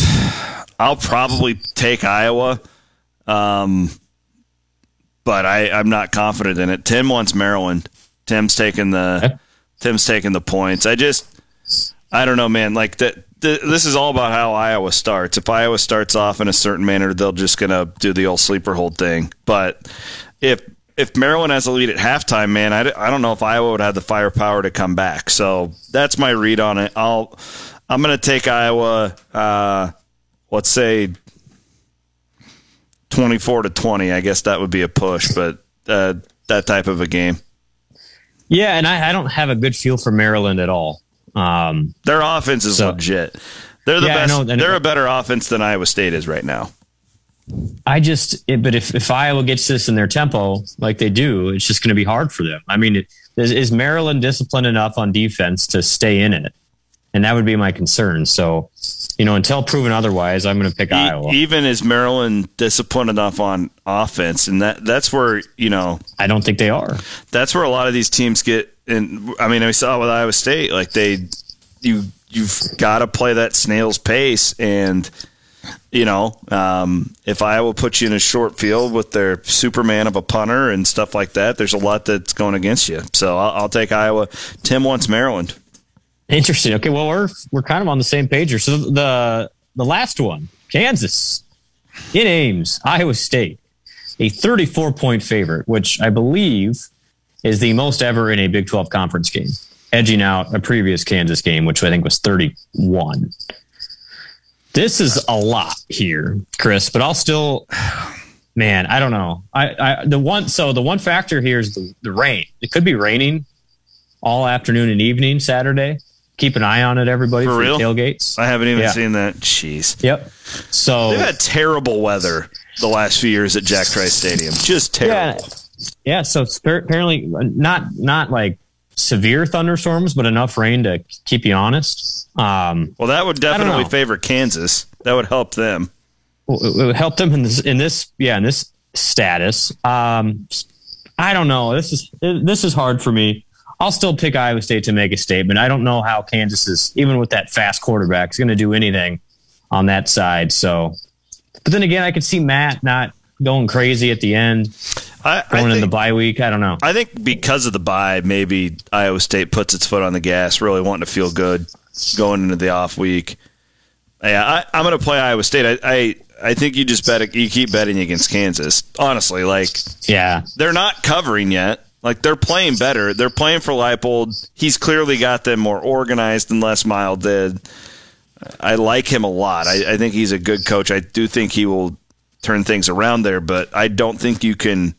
(sighs) I'll probably take Iowa, um, but I I'm not confident in it. Tim wants Maryland. Tim's taking the Tim's taking the points. I just I don't know, man. Like that. This is all about how Iowa starts. If Iowa starts off in a certain manner, they're just gonna do the old sleeper hold thing. But if if Maryland has a lead at halftime, man, I, I don't know if Iowa would have the firepower to come back. So that's my read on it. I'll I'm going to take Iowa. Uh, let's say 24 to 20. I guess that would be a push, but uh, that type of a game. Yeah, and I, I, don't have a good feel for Maryland at all. Um, Their offense is so, legit. They're the yeah, best. they're a better offense than Iowa State is right now. I just, it, but if, if Iowa gets this in their tempo like they do, it's just going to be hard for them. I mean, it, is, is, Maryland disciplined enough on defense to stay in it? and that would be my concern. So, you know, until proven otherwise, I'm going to pick e- Iowa. Even is Maryland disciplined enough on offense, and that that's where you know I don't think they are. That's where a lot of these teams get. And I mean, we saw with Iowa State, like they, you you've got to play that snail's pace, and you know, um, if Iowa puts you in a short field with their Superman of a punter and stuff like that, there's a lot that's going against you. So I'll, I'll take Iowa. Tim wants Maryland. Interesting. Okay, well we're we're kind of on the same page here. So the the last one, Kansas in Ames, Iowa State, a 34 point favorite, which I believe is the most ever in a Big 12 conference game, edging out a previous Kansas game, which I think was 31. This is a lot here, Chris, but I'll still, (sighs) man, I don't know. I, I the one so the one factor here is the, the rain. It could be raining all afternoon and evening Saturday keep an eye on it, everybody, for, for real? tailgates. I haven't even yeah. seen that. Jeez. Yep. So they've had terrible weather the last few years at Jack Trice Stadium. Just terrible. Yeah. Yeah so it's apparently not not like severe thunderstorms, but enough rain to keep you honest. Um, well, that would definitely favor Kansas. That would help them. It would help them in this, in this, yeah, in this status. Um, I don't know. This is this is hard for me. I'll still pick Iowa State to make a statement. I don't know how Kansas is, even with that fast quarterback, is going to do anything on that side. So, but then again, I could see Matt not going crazy at the end, I, going I think, in the bye week. I don't know. I think because of the bye, maybe Iowa State puts its foot on the gas, really wanting to feel good going into the off week. Yeah, I, am going to play Iowa State. I, I I think you just bet you keep betting against Kansas. Honestly, like yeah, they're not covering yet. Like they're playing better. They're playing for Leipold. He's clearly got them more organized than Les Miles did. I like him a lot. I, I, think he's a good coach. I do think he will turn things around there, but I don't think you can.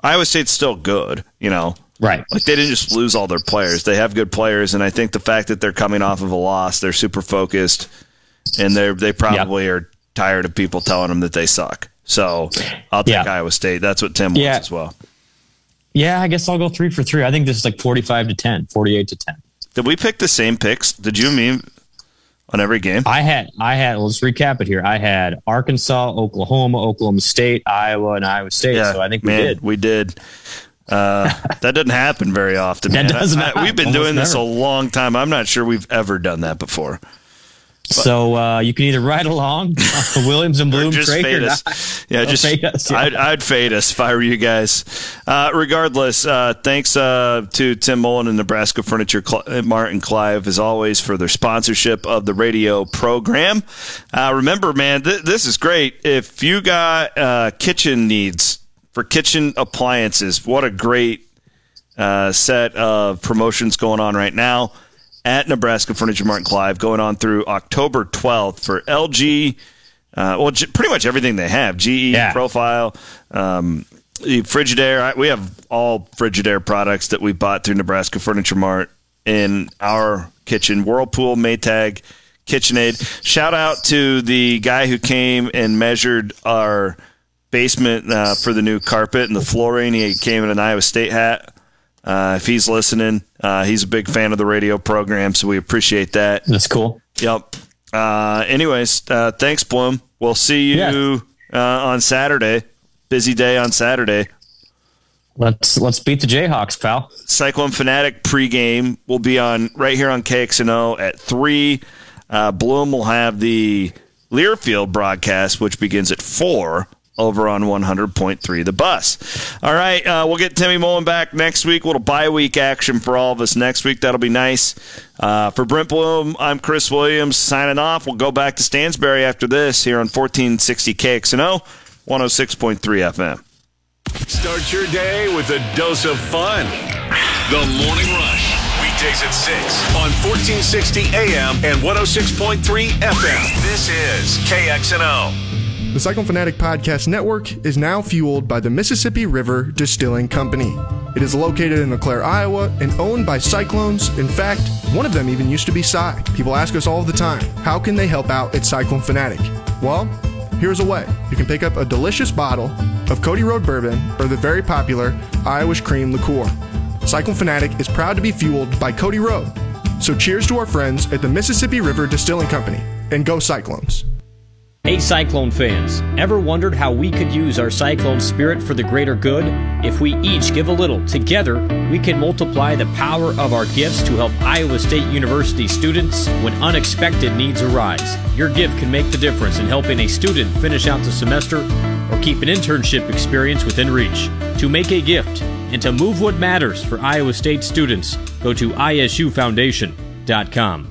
Iowa State's still good, you know. Right. Like they didn't just lose all their players. They have good players, and I think the fact that they're coming off of a loss, they're super focused, and they they probably yep. are tired of people telling them that they suck. So I'll take yeah. Iowa State. That's what Tim wants as well. Yeah, I guess I'll go three for three. I think this is like 45 to 10, 48 to 10. Did we pick the same picks? Did you mean on every game? I had, I had, let's recap it here. I had Arkansas, Oklahoma, Oklahoma State, Iowa, and Iowa State. Yeah, so I think we man, did. We did. Uh, (laughs) that doesn't happen very often. that doesn't. I, we've been doing this a long time. I'm not sure we've ever done that before. So uh, you can either ride along (laughs) Williams and Blum just train fade us. (laughs) Yeah, just fade us, yeah. I'd, I'd, fade us if I were you guys. Uh, regardless, uh, thanks uh, to Tim Mullen and Nebraska Furniture Cl- Martin Clive as always for their sponsorship of the radio program. Uh, remember, man, th- this is great. If you got uh, kitchen needs for kitchen appliances, what a great set of promotions going on right now at Nebraska Furniture Mart Clive going on through October 12th for LG. Uh, well, pretty much everything they have GE, yeah. Profile, um, Frigidaire. We have all Frigidaire products that we bought through Nebraska Furniture Mart in our kitchen. Whirlpool, Maytag, KitchenAid. Shout out to the guy who came and measured our basement uh, for the new carpet and the flooring. He came in an Iowa State hat. Uh, if he's listening, uh, he's a big fan of the radio program, so we appreciate that. That's cool. Yep. Uh, anyways, uh, thanks, Blum. We'll see you yeah. Uh, on Saturday. Busy day on Saturday. Let's let's beat the Jayhawks, pal. Cyclone Fanatic pregame will be on right here on KXNO at three. Uh, Blum will have the Learfield broadcast, which begins at four over on 100.3 the bus. All right, uh, we'll get Timmy Mullen back next week. A little bye week action for all of us next week. That'll be nice. Uh, for Brent Blum, I'm Chris Williams signing off. We'll go back to Stansbury after this here on 1460 KXNO, 106.3 FM. Start your day with a dose of fun. The Morning Rush. Weekdays at 6 on 1460 AM and 106.3 FM. This is KXNO. The Cyclone Fanatic Podcast Network is now fueled by the Mississippi River Distilling Company. It is located in LeClaire, Iowa, and owned by Cyclones. In fact, one of them even used to be Cy. People ask us all the time, how can they help out at Cyclone Fanatic? Well, here's a way. You can pick up a delicious bottle of Cody Road Bourbon or the very popular Irish Cream Liqueur. Cyclone Fanatic is proud to be fueled by Cody Road So cheers to our friends at the Mississippi River Distilling Company and go Cyclones. Hey Cyclone fans, ever wondered how we could use our Cyclone spirit for the greater good? If we each give a little, together, we can multiply the power of our gifts to help Iowa State University students when unexpected needs arise. Your gift can make the difference in helping a student finish out the semester or keep an internship experience within reach. To make a gift and to move what matters for Iowa State students, go to isufoundation.com.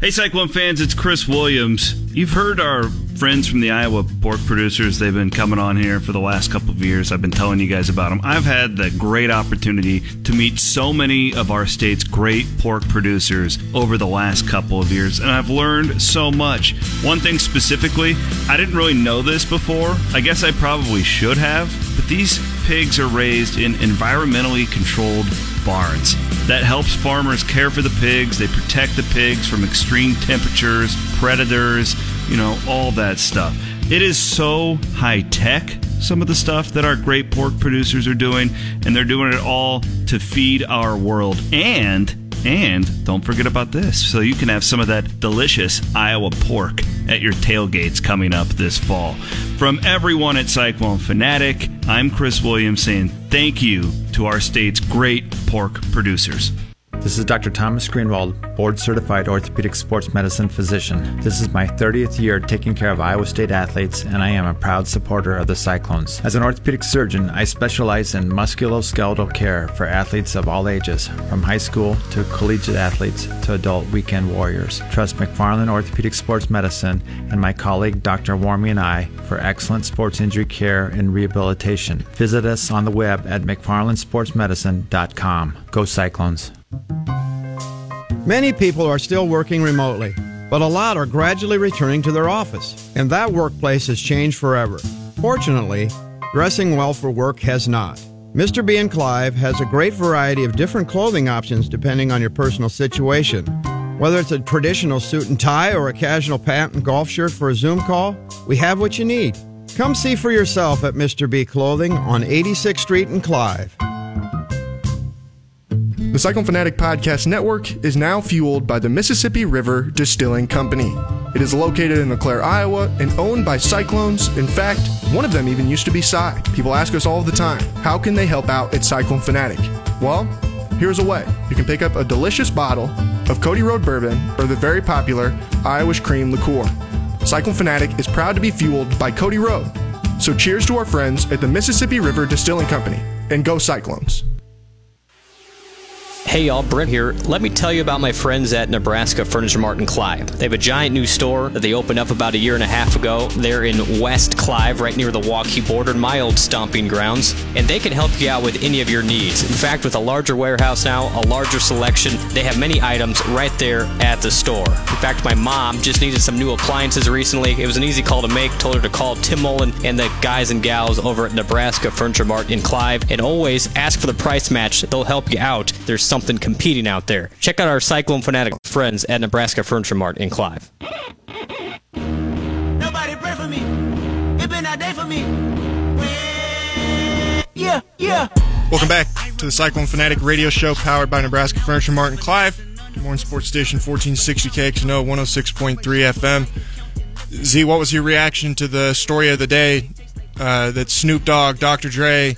Hey, Cyclone fans, it's Chris Williams. You've heard our friends from the Iowa pork producers. They've been coming on here for the last couple of years. I've been telling you guys about them. I've had the great opportunity to meet so many of our state's great pork producers over the last couple of years, and I've learned so much. One thing specifically, I didn't really know this before. I guess I probably should have, but these pigs are raised in environmentally controlled barns. That helps farmers care for the pigs. They protect the pigs from extreme temperatures, predators, you know, all that stuff. It is so high tech, some of the stuff that our great pork producers are doing, and they're doing it all to feed our world. And and don't forget about this so you can have some of that delicious Iowa pork at your tailgates coming up this fall. From everyone at Cyclone Fanatic, I'm Chris Williams saying thank you to our state's great pork producers. This is Dr. Thomas Greenwald, board certified orthopedic sports medicine physician. This is my 30th year taking care of Iowa State athletes, and I am a proud supporter of the Cyclones. As an orthopedic surgeon, I specialize in musculoskeletal care for athletes of all ages, from high school to collegiate athletes to adult weekend warriors. Trust McFarland Orthopedic Sports Medicine and my colleague Dr. Warmy and I for excellent sports injury care and rehabilitation. Visit us on the web at McFarlandSportsMedicine.com. Go Cyclones. Many people are still working remotely, but a lot are gradually returning to their office, and that workplace has changed forever. Fortunately, dressing well for work has not. Mr. B and Clive has a great variety of different clothing options depending on your personal situation. Whether it's a traditional suit and tie or a casual pant and golf shirt for a Zoom call, we have what you need. Come see for yourself at Mr. B Clothing on 86th Street in Clive. The Cyclone Fanatic Podcast Network is now fueled by the Mississippi River Distilling Company. It is located in LeClaire, Iowa, and owned by Cyclones. In fact, one of them even used to be Cy. People ask us all the time, how can they help out at Cyclone Fanatic? Well, here's a way. You can pick up a delicious bottle of Cody Road Bourbon or the very popular Irish Cream Liqueur. Cyclone Fanatic is proud to be fueled by Cody Road. So cheers to our friends at the Mississippi River Distilling Company and go Cyclones. Hey y'all, Brent here. Let me tell you about my friends at Nebraska Furniture Mart in Clive. They have a giant new store that they opened up about a year and a half ago. They're in West Clive, right near the Waukee border, my old stomping grounds, and they can help you out with any of your needs. In fact, with a larger warehouse now, a larger selection, they have many items right there at the store. In fact, my mom just needed some new appliances recently. It was an easy call to make. Told her to call Tim Mullen and the guys and gals over at Nebraska Furniture Mart in Clive, and always ask for the price match. They'll help you out. There's some something competing out there. Check out our Cyclone Fanatic friends at Nebraska Furniture Mart in Clive. Nobody pray for me. It been a day for me. Yeah, yeah. Welcome back to the Cyclone Fanatic Radio Show, powered by Nebraska Furniture Mart in Clive. Des Moines Sports Station 1460 KXNO 106.3 FM. Z, what was your reaction to the story of the day uh, that Snoop Dogg, Dr. Dre,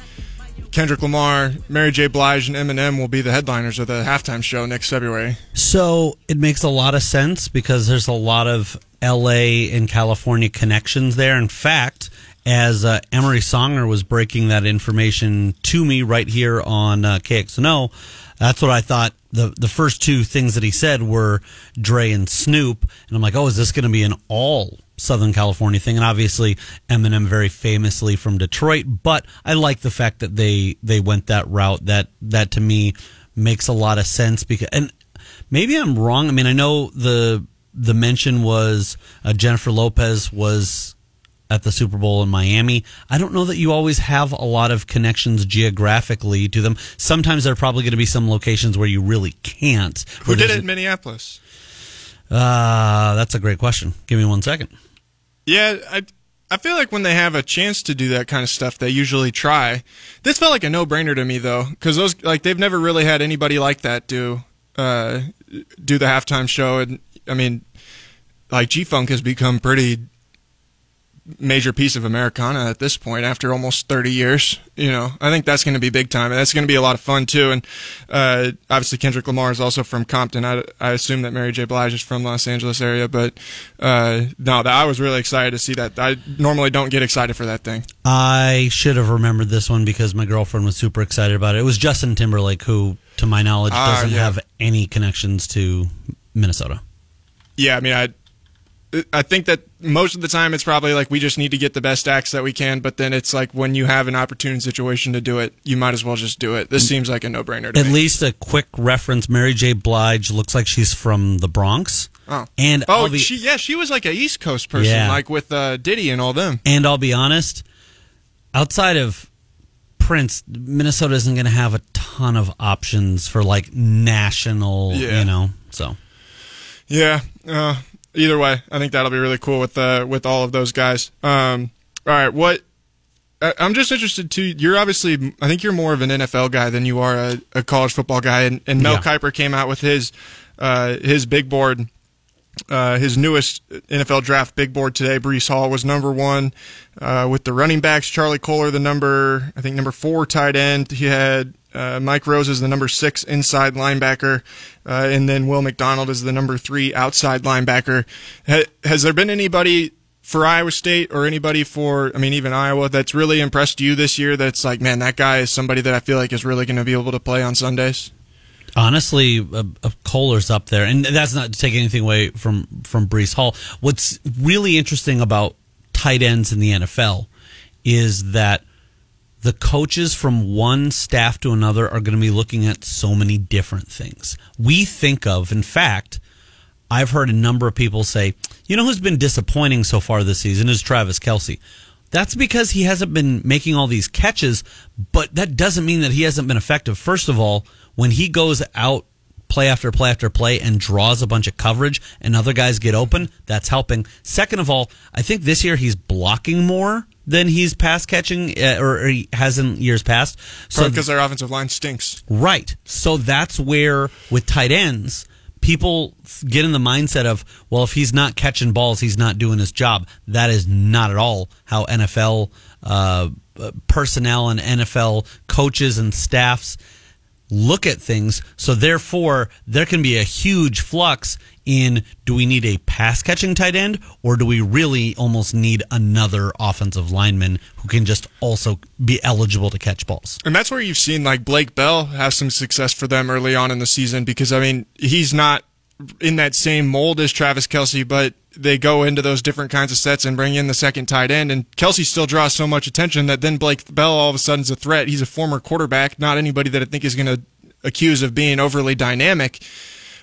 Kendrick Lamar, Mary J. Blige, and Eminem will be the headliners of the halftime show next February. So it makes a lot of sense because there's a lot of LA and California connections there. In fact, as uh, Emery Songer was breaking that information to me right here on uh, KXNO, that's what I thought. The the first two things that he said were Dre and Snoop, and I'm like, oh, is this going to be an all Southern California thing, and obviously Eminem very famously from Detroit. But I like the fact that they they went that route. That that to me makes a lot of sense because and maybe I'm wrong. I mean, I know the the mention was uh, Jennifer Lopez was at the Super Bowl in Miami. I don't know that you always have a lot of connections geographically to them. Sometimes there are probably going to be some locations where you really can't. Who did it in Minneapolis? Uh, that's a great question. Give me one second. Yeah, I I feel like when they have a chance to do that kind of stuff, they usually try. This felt like a no brainer to me though, because those like they've never really had anybody like that do uh, do the halftime show, and I mean, like G Funk has become pretty major piece of Americana at this point after almost 30 years. You know, I think that's going to be big time, and that's going to be a lot of fun too. And uh, obviously, Kendrick Lamar is also from Compton. I, I assume that Mary J. Blige is from Los Angeles area, but uh, no, that I was really excited to see that. I normally don't get excited for that thing. I should have remembered this one because my girlfriend was super excited about it. It was Justin Timberlake, who, to my knowledge, Ah, doesn't yeah. have any connections to Minnesota. Yeah, I mean, I I think that most of the time it's probably like we just need to get the best acts that we can, but then it's like when you have an opportune situation to do it, you might as well just do it. This seems like a no brainer to At me. least a quick reference: Mary J. Blige looks like she's from the Bronx. Oh, And oh, be- she yeah, she was like a East Coast person, Yeah. like with uh, Diddy and all them. And I'll be honest, outside of Prince, Minnesota isn't going to have a ton of options for like national, Yeah. you know. So Yeah. Uh, either way, I think that'll be really cool with uh, with all of those guys. Um, all right, what? I'm just interested too. You're obviously, I think you're more of an NFL guy than you are a, a college football guy. And, and Mel Yeah. Kiper came out with his uh, his big board, uh, his newest NFL draft big board today. Breece Hall was number one uh, with the running backs. Charlie Kolar, the number I think number four tight end. He had uh, Mike Rose is the number six inside linebacker, uh, and then Will McDonald is the number three outside linebacker. Ha- has there been anybody for Iowa State or anybody for, I mean, even Iowa that's really impressed you this year? That's like, man, that guy is somebody that I feel like is really going to be able to play on Sundays. honestly, uh, uh, Kolar's up there, and that's not to take anything away from from Breece Hall. What's really interesting about tight ends in the NFL is that the coaches from one staff to another are going to be looking at so many different things. We think of, in fact, I've heard a number of people say, you know who's been disappointing so far this season is Travis Kelce. That's because he hasn't been making all these catches, but that doesn't mean that he hasn't been effective. First of all, when he goes out play after play after play and draws a bunch of coverage and other guys get open, that's helping. Second of all, I think this year he's blocking more than he's pass catching uh, or, or he has in years past. So because their offensive line stinks. Right. So that's where, with tight ends, people get in the mindset of, well, if he's not catching balls, he's not doing his job. That is not at all how NFL uh, personnel and NFL coaches and staffs look at things. So therefore, there can be a huge flux in do we need a pass catching tight end or do we really almost need another offensive lineman who can just also be eligible to catch balls? And that's where you've seen like Blake Bell have some success for them early on in the season because I mean he's not in that same mold as Travis Kelce, but they go into those different kinds of sets and bring in the second tight end. And Kelce still draws so much attention that then Blake Bell all of a sudden is a threat. He's a former quarterback, not anybody that I think is going to accuse of being overly dynamic.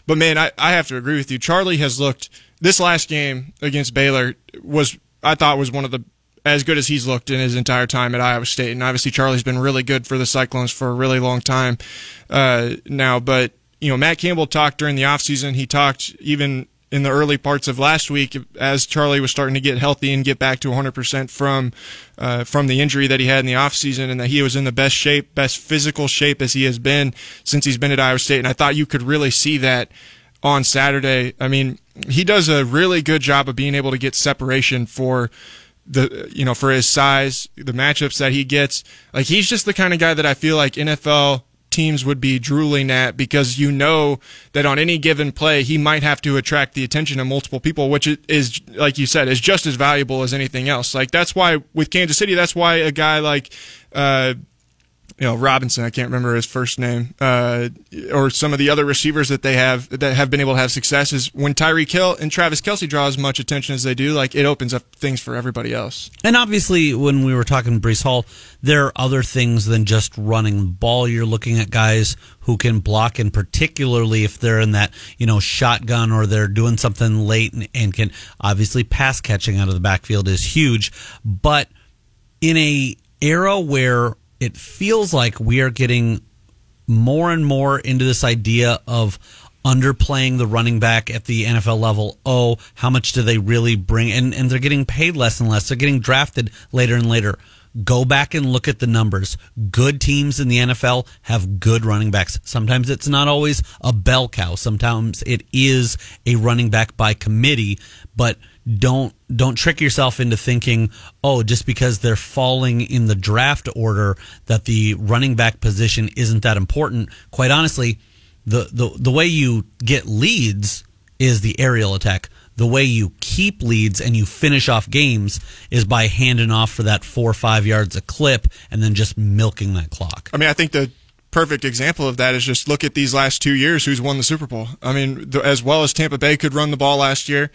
But man, I, I have to agree with you. Charlie has looked this last game against Baylor was I thought was one of the as good as he's looked in his entire time at Iowa State. And obviously Charlie's been really good for the Cyclones for a really long time uh, now. But you know, Matt Campbell talked during the offseason. He talked even in the early parts of last week as Charlie was starting to get healthy and get back to 100% from uh, from the injury that he had in the offseason and that he was in the best shape, best physical shape as he has been since he's been at Iowa State. And I thought you could really see that on Saturday. I mean, he does a really good job of being able to get separation for the you know for his size, the matchups that he gets. Like he's just the kind of guy that I feel like NFL teams would be drooling at because you know that on any given play he might have to attract the attention of multiple people which is like you said is just as valuable as anything else. Like that's why with Kansas City that's why a guy like uh you know Robinson, I can't remember his first name, uh, or some of the other receivers that they have that have been able to have success is when Tyreek Hill and Travis Kelce draw as much attention as they do, like it opens up things for everybody else. And obviously, when we were talking Breece Hall, there are other things than just running the ball. You're looking at guys who can block, and particularly if they're in that you know shotgun or they're doing something late and, and can obviously pass catching out of the backfield is huge. But in a era where it feels like we are getting more and more into this idea of underplaying the running back at the NFL level. Oh, how much do they really bring? And, and they're getting paid less and less. They're getting drafted later and later. Go back and look at the numbers. Good teams in the NFL have good running backs. Sometimes it's not always a bell cow. Sometimes it is a running back by committee, but don't don't trick yourself into thinking, oh, just because they're falling in the draft order that the running back position isn't that important. Quite honestly, the the, the way you get leads is the aerial attack the way you keep leads and you finish off games is by handing off for that four or five yards a clip and then just milking that clock. I mean, I think the perfect example of that is just look at these last two years who's won the Super Bowl. I mean, the, as well as Tampa Bay could run the ball last year,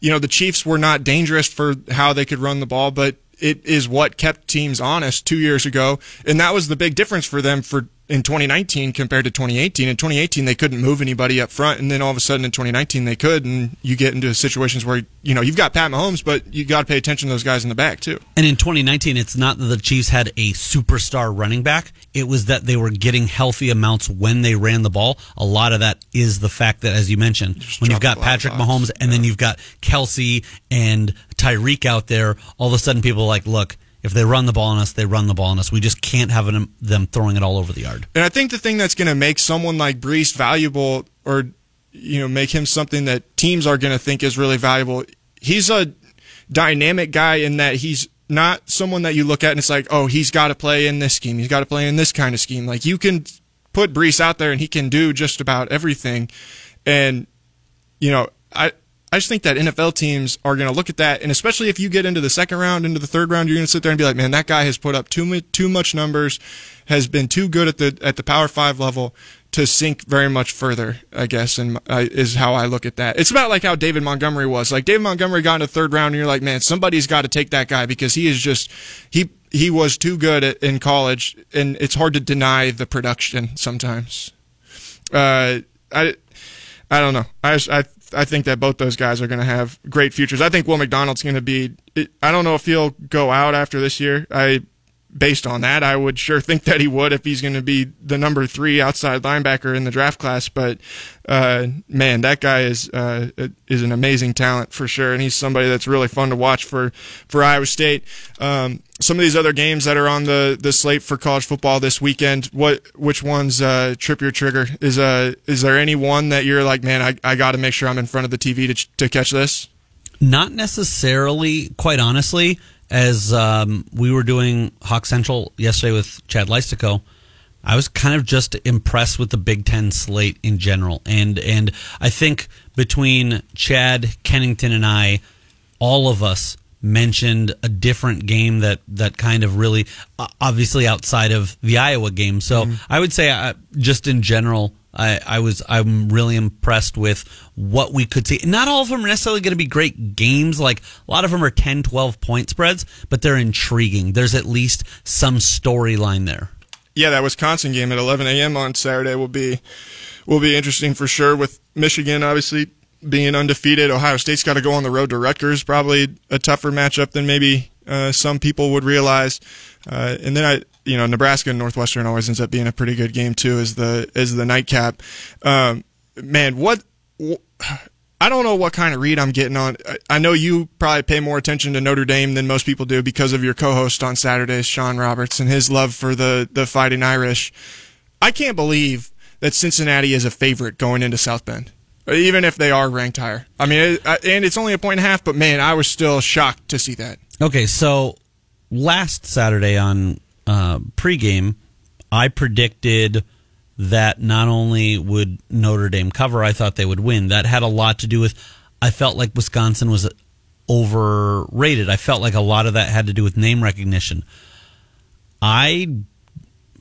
you know, the Chiefs were not dangerous for how they could run the ball, but it is what kept teams honest two years ago. And that was the big difference for them for in 2019 compared to 2018. In 2018, they couldn't move anybody up front, and then all of a sudden in 2019 they could, and you get into situations where you know you've got Pat Mahomes, but you got to pay attention to those guys in the back too. And in 2019, it's not that the Chiefs had a superstar running back; it was that they were getting healthy amounts when they ran the ball. A lot of that is the fact that, as you mentioned, when you've got Patrick Mahomes and yeah. then you've got Kelce and Tyreek out there, all of a sudden people are like, look if they run the ball on us, they run the ball on us. We just can't have them, throwing it all over the yard. And I think the thing that's going to make someone like Breece valuable, or you know, make him something that teams are going to think is really valuable. He's a dynamic guy in that he's not someone that you look at and it's like, oh, he's got to play in this scheme. He's got to play in this kind of scheme. Like you can put Breece out there and he can do just about everything. And you know, I I just think that NFL teams are going to look at that, and especially if you get into the second round, into the third round, you're going to sit there and be like, "Man, that guy has put up too much, too much numbers, has been too good at the at the Power Five level to sink very much further." I guess, and uh, is how I look at that. It's about like how David Montgomery was. Like David Montgomery got in the third round, and you're like, "Man, somebody's got to take that guy because he is just he he was too good at, in college, and it's hard to deny the production sometimes." Uh, I I don't know. I I I think that both those guys are going to have great futures. I think Will McDonald's going to be. I don't know if he'll go out after this year. I, based on that, I would sure think that he would if he's going to be the number three outside linebacker in the draft class. But uh, man, that guy is uh, is an amazing talent for sure, and he's somebody that's really fun to watch for for Iowa State. Um, some of these other games that are on the, the slate for college football this weekend, what which ones uh, trip your trigger? Is uh is there any one that you're like, man, I, I got to make sure I'm in front of the TV to to catch this? Not necessarily, quite honestly. As um, we were doing Hawk Central yesterday with Chad Leistikow, I was kind of just impressed with the Big Ten slate in general, and and I think between Chad Kennington and I, all of us mentioned a different game that that kind of really obviously outside of the Iowa game. So mm-hmm. I would say uh, just in general I, I was I'm really impressed with what we could see. Not all of them are necessarily going to be great games. Like a lot of them are 10, 12 point spreads, but they're intriguing. There's at least some storyline there. Yeah, that Wisconsin game at 11 a.m. on Saturday will be will be interesting for sure. With Michigan obviously being undefeated. Ohio State's got to go on the road to Rutgers, probably a tougher matchup than maybe uh, some people would realize. Uh, and then I, you know, Nebraska and Northwestern always ends up being a pretty good game too, as the as the nightcap. Um, man, what? I don't know what kind of read I'm getting on. I know you probably pay more attention to Notre Dame than most people do because of your co-host on Saturdays, Sean Roberts, and his love for the the Fighting Irish. I can't believe that Cincinnati is a favorite going into South Bend even if they are ranked higher. I mean, and it's only a point and a half, but man, I was still shocked to see that. Okay, so last Saturday on uh, pregame, I predicted that not only would Notre Dame cover, I thought they would win. That had a lot to do with I felt like Wisconsin was overrated. I felt like a lot of that had to do with name recognition. I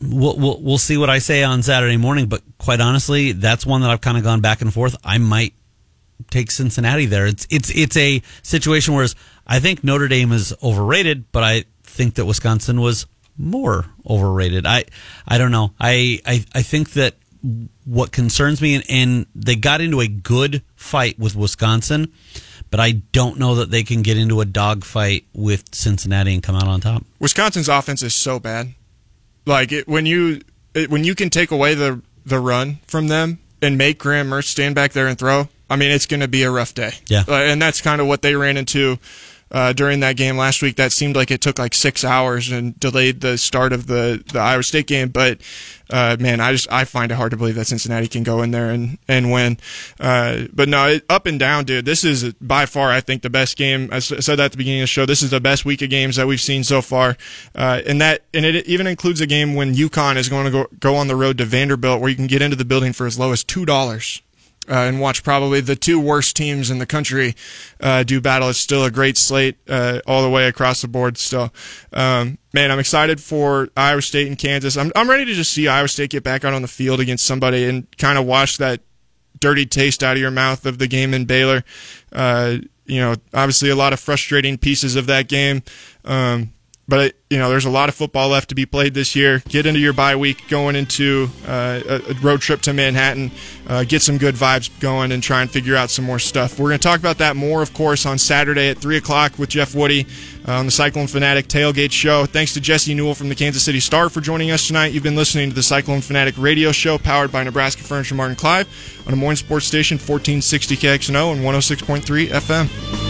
we'll, we'll, we'll see what I say on Saturday morning. But quite honestly, that's one that I've kind of gone back and forth. I might take Cincinnati there. It's it's it's a situation where I think Notre Dame is overrated, but I think that Wisconsin was more overrated. I I don't know. I I, I think that what concerns me and, and they got into a good fight with Wisconsin, but I don't know that they can get into a dogfight with Cincinnati and come out on top. Wisconsin's offense is so bad. Like it, when you it, when you can take away the the run from them and make Graham Mertz stand back there and throw, I mean, it's going to be a rough day. Yeah, uh, and that's kind of what they ran into uh, during that game last week. That seemed like it took like six hours and delayed the start of the the Iowa State game. But uh, man, I just I find it hard to believe that Cincinnati can go in there and and win. Uh, but no, it, up and down, dude. This is by far, I think, the best game. I said that at the beginning of the show. This is the best week of games that we've seen so far, uh, and that and it even includes a game when UConn is going to go go on the road to Vanderbilt, where you can get into the building for as low as two dollars uh, and watch probably the two worst teams in the country uh, do battle. It's still a great slate uh, all the way across the board. Still, um, man, I'm excited for Iowa State and Kansas. I'm I'm ready to just see Iowa State get back out on the field against somebody and kind of wash that dirty taste out of your mouth of the game in Baylor. Uh, you know, obviously a lot of frustrating pieces of that game. Um, but you know, there's a lot of football left to be played this year. Get into your bye week, going into uh, a road trip to Manhattan, uh, get some good vibes going, and try and figure out some more stuff. We're going to talk about that more, of course, on Saturday at three o'clock with Jeff Woody uh, on the Cyclone Fanatic Tailgate Show. Thanks to Jesse Newell from the Kansas City Star for joining us tonight. You've been listening to the Cyclone Fanatic Radio Show, powered by Nebraska Furniture Mart in Clive on a Moines Sports Station, 1460 KXNO and 106.3 FM.